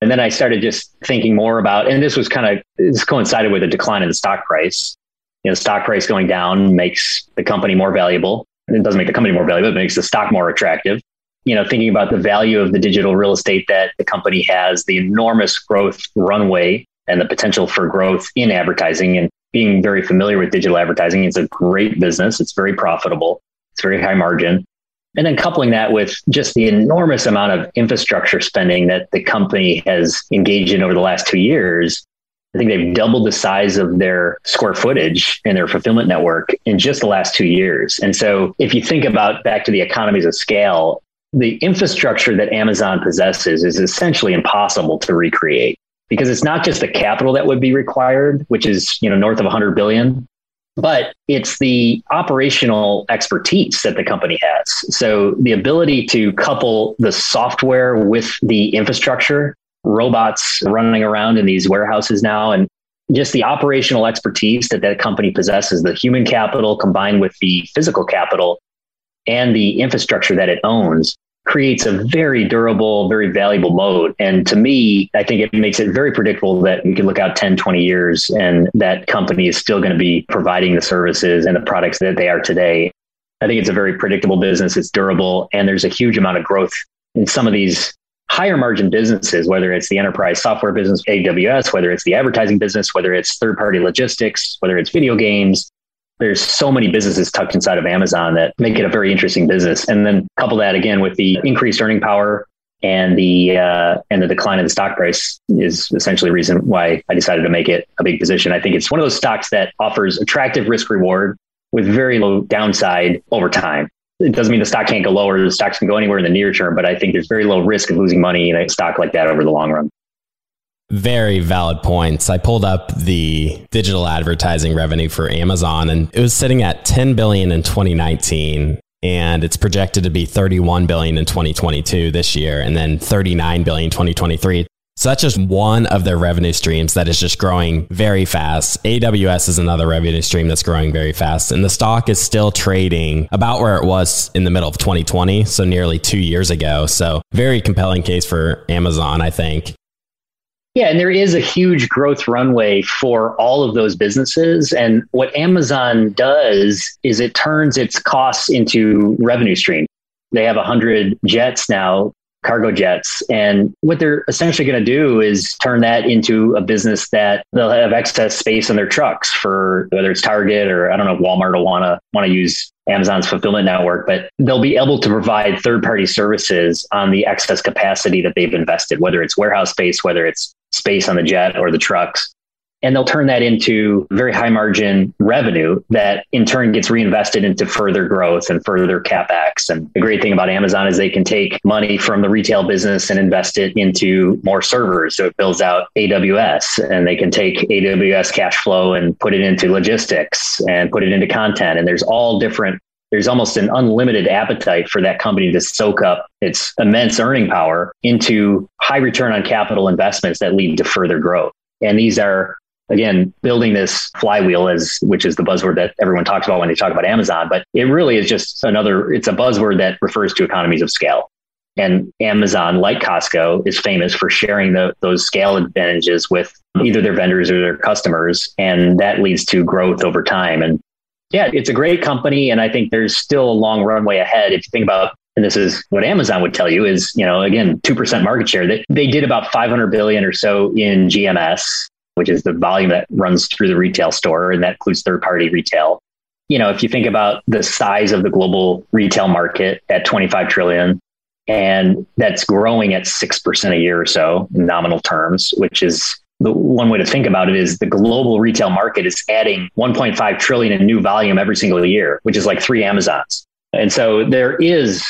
And then I started just thinking more about, and this was kind of, this coincided with a decline in the stock price. You know, stock price going down makes the company more valuable. It doesn't make the company more valuable, it makes the stock more attractive. You know, thinking about the value of the digital real estate that the company has, the enormous growth runway and the potential for growth in advertising and being very familiar with digital advertising. It's a great business. It's very profitable. It's very high margin. And then coupling that with just the enormous amount of infrastructure spending that the company has engaged in over the last two years, I think they've doubled the size of their square footage in their fulfillment network in just the last two years. And so if you think about back to the economies of scale, the infrastructure that Amazon possesses is essentially impossible to recreate because it's not just the capital that would be required, which is, you know, north of 100 billion, but it's the operational expertise that the company has. So the ability to couple the software with the infrastructure, robots running around in these warehouses now, and just the operational expertise that that company possesses, the human capital combined with the physical capital and the infrastructure that it owns creates a very durable, very valuable moat. And to me, I think it makes it very predictable that we can look out 10, 20 years and that company is still going to be providing the services and the products that they are today. I think it's a very predictable business. It's durable and there's a huge amount of growth in some of these higher margin businesses, whether it's the enterprise software business, AWS, whether it's the advertising business, whether it's third party logistics, whether it's video games, there's so many businesses tucked inside of Amazon that make it a very interesting business. And then couple that again with the increased earning power and the uh, and the decline in the stock price is essentially the reason why I decided to make it a big position. I think it's one of those stocks that offers attractive risk reward with very low downside over time. It doesn't mean the stock can't go lower. The stocks can go anywhere in the near term, but I think there's very low risk of losing money in a stock like that over the long run. Very valid points. I pulled up the digital advertising revenue for Amazon and it was sitting at 10 billion in 2019 and it's projected to be 31 billion in 2022 this year and then 39 billion 2023. So that's just one of their revenue streams that is just growing very fast. AWS is another revenue stream that's growing very fast. And the stock is still trading about where it was in the middle of 2020, so nearly two years ago. So, very compelling case for Amazon, I think. Yeah, and there is a huge growth runway for all of those businesses. And what Amazon does is it turns its costs into revenue stream. They have 100 jets now, cargo jets. And what they're essentially going to do is turn that into a business that they'll have excess space on their trucks for whether it's Target or I don't know, Walmart will want to want to use Amazon's fulfillment network, but they'll be able to provide third party services on the excess capacity that they've invested, whether it's warehouse space, whether it's space on the jet or the trucks. and they'll turn that into very high margin revenue that in turn gets reinvested into further growth and further capex. And the great thing about Amazon is they can take money from the retail business and invest it into more servers. So it builds out AWS and they can take AWS cash flow and put it into logistics and put it into content. And there's all different there's almost an unlimited appetite for that company to soak up its immense earning power into high return on capital investments that lead to further growth. And these are again building this flywheel as which is the buzzword that everyone talks about when they talk about amazon but it really is just another it's a buzzword that refers to economies of scale and amazon like costco is famous for sharing the, those scale advantages with either their vendors or their customers and that leads to growth over time and yeah it's a great company and i think there's still a long runway ahead if you think about and this is what Amazon would tell you is, you know, again, 2% market share. They, they did about 500 billion or so in GMS which is the volume that runs through the retail store, and that includes third party retail. You know, if you think about the size of the global retail market at 25 trillion, and that's growing at 6% a year or so in nominal terms, which is the one way to think about it is the global retail market is adding 1.5 trillion in new volume every single year, which is like three Amazons. And so there is,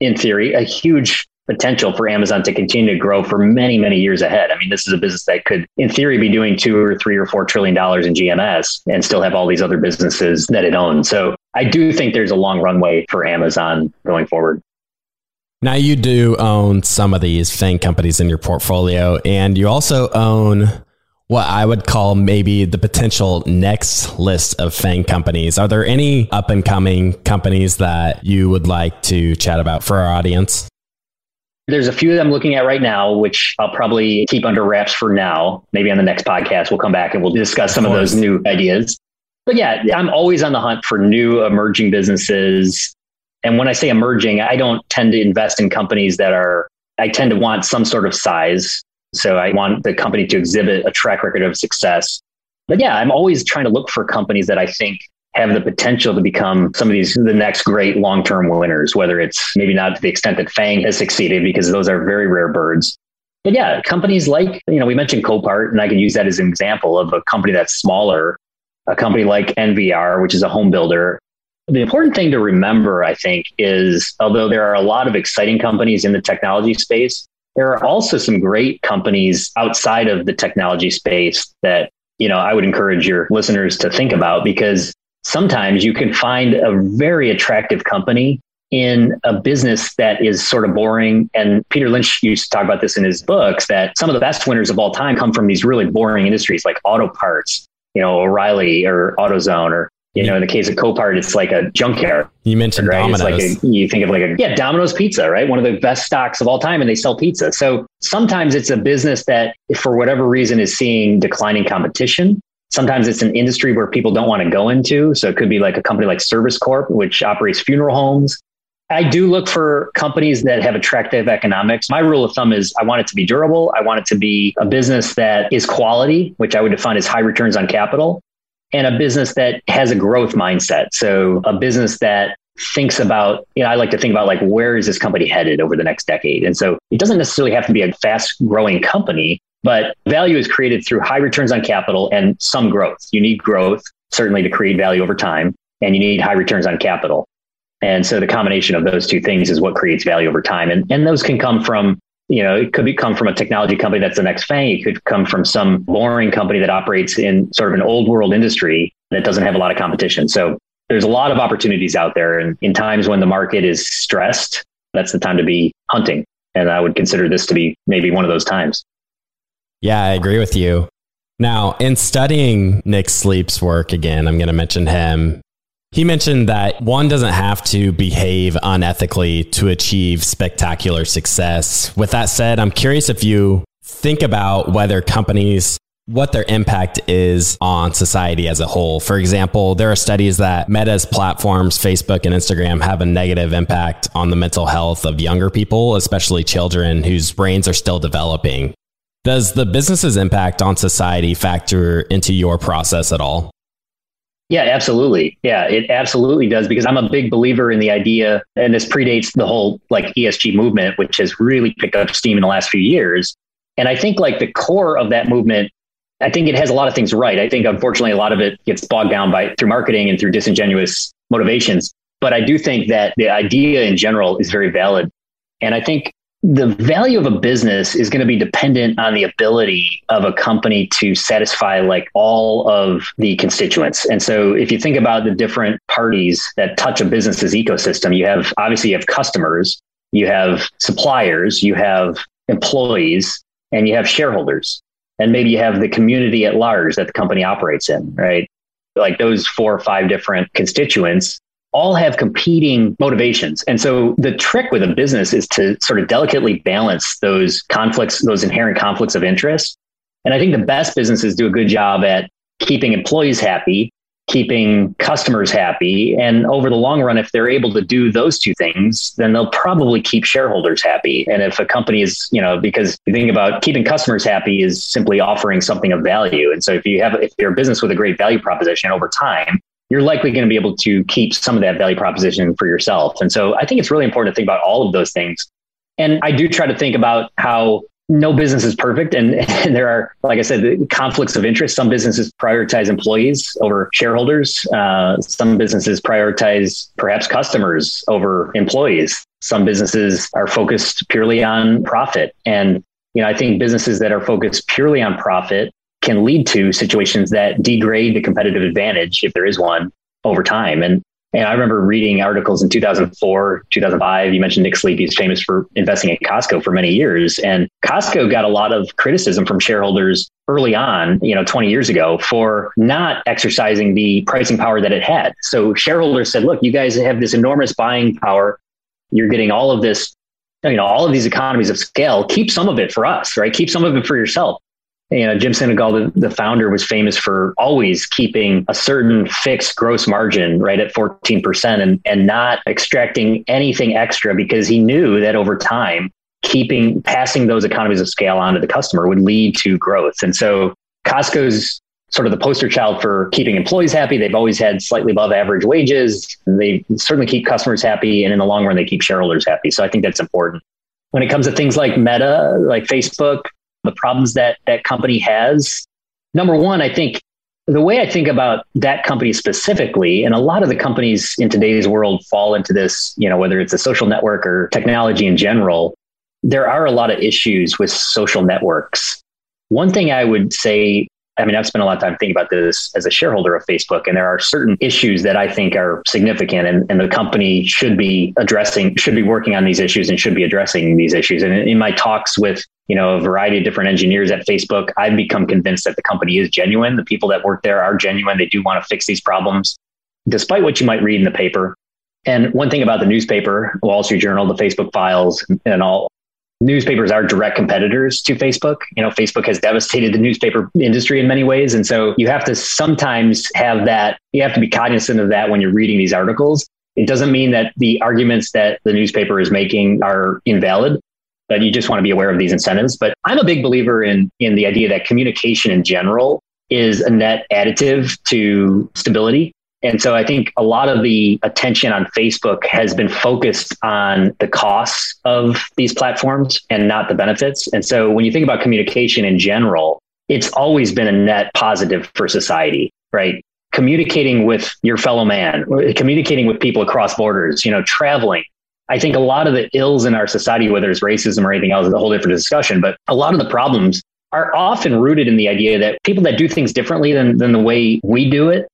in theory, a huge potential for Amazon to continue to grow for many, many years ahead. I mean, this is a business that could, in theory, be doing two or three or four trillion dollars in GMS and still have all these other businesses that it owns. So I do think there's a long runway for Amazon going forward. Now, you do own some of these FANG companies in your portfolio, and you also own what I would call maybe the potential next list of FANG companies. Are there any up and coming companies that you would like to chat about for our audience? There's a few that I'm looking at right now, which I'll probably keep under wraps for now. Maybe on the next podcast, we'll come back and we'll discuss some of, of those new ideas. But yeah, I'm always on the hunt for new emerging businesses. And when I say emerging, I don't tend to invest in companies that are, I tend to want some sort of size. So I want the company to exhibit a track record of success. But yeah, I'm always trying to look for companies that I think have the potential to become some of these the next great long-term winners whether it's maybe not to the extent that fang has succeeded because those are very rare birds but yeah companies like you know we mentioned copart and i can use that as an example of a company that's smaller a company like nvr which is a home builder the important thing to remember i think is although there are a lot of exciting companies in the technology space there are also some great companies outside of the technology space that you know i would encourage your listeners to think about because sometimes you can find a very attractive company in a business that is sort of boring. And Peter Lynch used to talk about this in his books that some of the best winners of all time come from these really boring industries like auto parts, you know, O'Reilly or AutoZone or you know, in the case of Copart, it's like a junkyard. You mentioned right? Domino's. It's like a, you think of like a yeah, Domino's Pizza, right? One of the best stocks of all time, and they sell pizza. So sometimes it's a business that, for whatever reason, is seeing declining competition. Sometimes it's an industry where people don't want to go into. So it could be like a company like Service Corp, which operates funeral homes. I do look for companies that have attractive economics. My rule of thumb is I want it to be durable. I want it to be a business that is quality, which I would define as high returns on capital, and a business that has a growth mindset. So a business that thinks about, you know, I like to think about like, where is this company headed over the next decade? And so it doesn't necessarily have to be a fast growing company, but value is created through high returns on capital and some growth. You need growth, certainly, to create value over time, and you need high returns on capital. And so the combination of those two things is what creates value over time. And, and those can come from, you know, it could be, come from a technology company that's the next FANG. It could come from some boring company that operates in sort of an old world industry that doesn't have a lot of competition. So there's a lot of opportunities out there. And in times when the market is stressed, that's the time to be hunting. And I would consider this to be maybe one of those times. Yeah, I agree with you. Now, in studying Nick Sleep's work again, I'm going to mention him. He mentioned that one doesn't have to behave unethically to achieve spectacular success. With that said, I'm curious if you think about whether companies what their impact is on society as a whole. For example, there are studies that Meta's platforms, Facebook and Instagram, have a negative impact on the mental health of younger people, especially children whose brains are still developing. Does the business's impact on society factor into your process at all? Yeah, absolutely. Yeah, it absolutely does because I'm a big believer in the idea, and this predates the whole like ESG movement, which has really picked up steam in the last few years. And I think like the core of that movement I think it has a lot of things right. I think unfortunately a lot of it gets bogged down by through marketing and through disingenuous motivations. But I do think that the idea in general is very valid. And I think the value of a business is going to be dependent on the ability of a company to satisfy like all of the constituents. And so if you think about the different parties that touch a business's ecosystem, you have obviously you have customers, you have suppliers, you have employees, and you have shareholders. And maybe you have the community at large that the company operates in, right? Like those four or five different constituents all have competing motivations. And so the trick with a business is to sort of delicately balance those conflicts, those inherent conflicts of interest. And I think the best businesses do a good job at keeping employees happy, keeping customers happy. And over the long run, if they're able to do those two things, then they'll probably keep shareholders happy. And if a company is, you know, because you think about keeping customers happy is simply offering something of value. And so if you have, if you're a business with a great value proposition over time, you're likely going to be able to keep some of that value proposition for yourself. And so I think it's really important to think about all of those things. And I do try to think about how no business is perfect. And, and there are, like I said, conflicts of interest. Some businesses prioritize employees over shareholders. Uh, some businesses prioritize perhaps customers over employees. Some businesses are focused purely on profit. And, you know, I think businesses that are focused purely on profit can lead to situations that degrade the competitive advantage, if there is one, over time. And and I remember reading articles in 2004, 2005. You mentioned Nick Sleepy is famous for investing in Costco for many years. And Costco got a lot of criticism from shareholders early on, you know, 20 years ago for not exercising the pricing power that it had. So shareholders said, look, you guys have this enormous buying power. You're getting all of this, you know, all of these economies of scale. Keep some of it for us, right? Keep some of it for yourself you know, Jim Sinegal, the, founder, was famous for always keeping a certain fixed gross margin right at 14% and, and not extracting anything extra because he knew that over time, keeping passing those economies of scale onto the customer would lead to growth. And so Costco's sort of the poster child for keeping employees happy. They've always had slightly above average wages. They certainly keep customers happy. And in the long run, they keep shareholders happy. So I think that's important. When it comes to things like Meta, like Facebook, the problems that that company has. Number one, I think the way I think about that company specifically, and a lot of the companies in today's world fall into this, you know, whether it's a social network or technology in general, there are a lot of issues with social networks. One thing I would say I mean, I've spent a lot of time thinking about this as a shareholder of Facebook, and there are certain issues that I think are significant, and, and the company should be addressing, should be working on these issues, and should be addressing these issues. And in my talks with you know a variety of different engineers at Facebook, I've become convinced that the company is genuine. The people that work there are genuine. They do want to fix these problems, despite what you might read in the paper. And one thing about the newspaper, Wall Street Journal, the Facebook files, and all newspapers are direct competitors to Facebook. You know, Facebook has devastated the newspaper industry in many ways. And so you have to sometimes have that, you have to be cognizant of that when you're reading these articles. It doesn't mean that the arguments that the newspaper is making are invalid, but you just want to be aware of these incentives. But I'm a big believer in, in the idea that communication in general is a net additive to stability. And so I think a lot of the attention on Facebook has been focused on the costs of these platforms and not the benefits. And so when you think about communication in general, it's always been a net positive for society, right? Communicating with your fellow man, communicating with people across borders, you know, traveling. I think a lot of the ills in our society, whether it's racism or anything else, is a whole different discussion. But a lot of the problems are often rooted in the idea that people that do things differently than, than the way we do it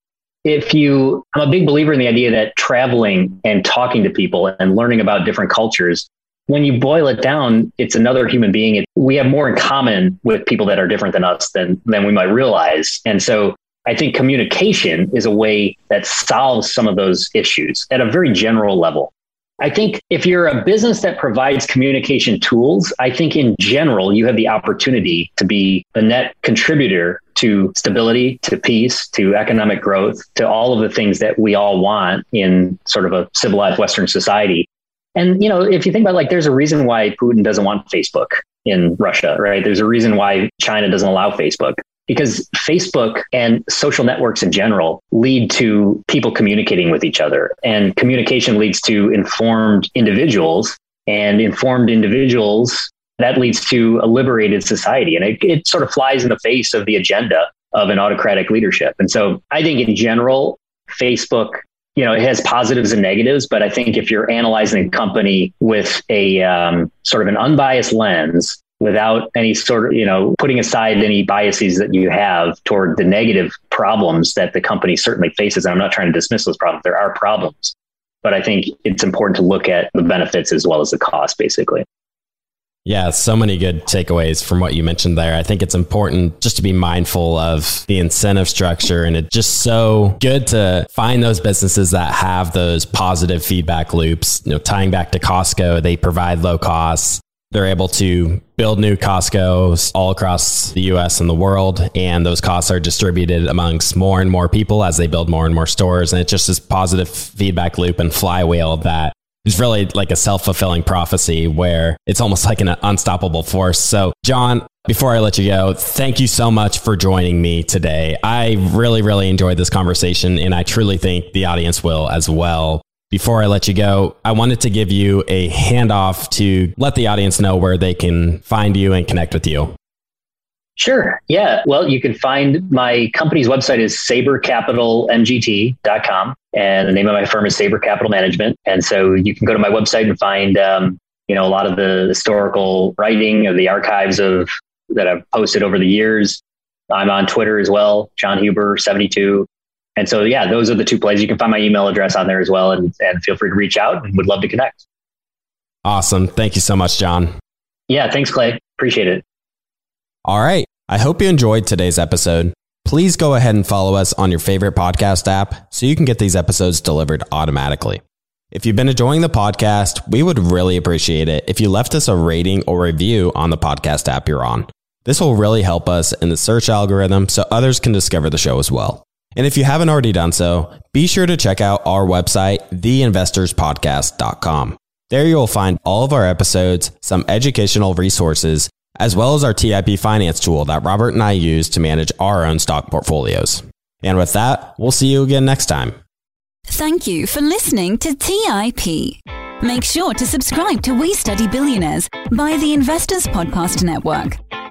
if you, I'm a big believer in the idea that traveling and talking to people and learning about different cultures, when you boil it down, it's another human being. It, we have more in common with people that are different than us than, than we might realize. And so I think communication is a way that solves some of those issues at a very general level. I think if you're a business that provides communication tools, I think in general, you have the opportunity to be a net contributor to stability, to peace, to economic growth, to all of the things that we all want in sort of a civilized Western society. And, you know, if you think about like, there's a reason why Putin doesn't want Facebook in Russia, right? There's a reason why China doesn't allow Facebook because Facebook and social networks in general lead to people communicating with each other and communication leads to informed individuals and informed individuals that leads to a liberated society. And it, it sort of flies in the face of the agenda of an autocratic leadership. And so I think in general, Facebook, you know, it has positives and negatives, but I think if you're analyzing a company with a um, sort of an unbiased lens, without any sort of, you know, putting aside any biases that you have toward the negative problems that the company certainly faces. And I'm not trying to dismiss those problems. There are problems, but I think it's important to look at the benefits as well as the cost, basically. Yeah, so many good takeaways from what you mentioned there. I think it's important just to be mindful of the incentive structure and it's just so good to find those businesses that have those positive feedback loops, you know, tying back to Costco, they provide low costs. They're able to build new Costco's all across the US and the world. And those costs are distributed amongst more and more people as they build more and more stores. And it's just this positive feedback loop and flywheel that is really like a self fulfilling prophecy where it's almost like an unstoppable force. So, John, before I let you go, thank you so much for joining me today. I really, really enjoyed this conversation, and I truly think the audience will as well before I let you go, I wanted to give you a handoff to let the audience know where they can find you and connect with you. Sure. Yeah. Well, you can find my company's website is sabercapitalmgt.com and the name of my firm is Saber Capital Management. And so you can go to my website and find, um, you know, a lot of the historical writing of the archives of that I've posted over the years. I'm on Twitter as well, John Huber 72. And so, yeah, those are the two plays. You can find my email address on there as well, and, and feel free to reach out and would love to connect. Awesome. Thank you so much, John. Yeah, thanks, Clay. Appreciate it. All right. I hope you enjoyed today's episode. Please go ahead and follow us on your favorite podcast app so you can get these episodes delivered automatically. If you've been enjoying the podcast, we would really appreciate it if you left us a rating or review on the podcast app you're on. This will really help us in the search algorithm so others can discover the show as well. And if you haven't already done so, be sure to check out our website, theinvestorspodcast.com. There you'll find all of our episodes, some educational resources, as well as our TIP finance tool that Robert and I use to manage our own stock portfolios. And with that, we'll see you again next time. Thank you for listening to TIP. Make sure to subscribe to We Study Billionaires by the Investors Podcast Network.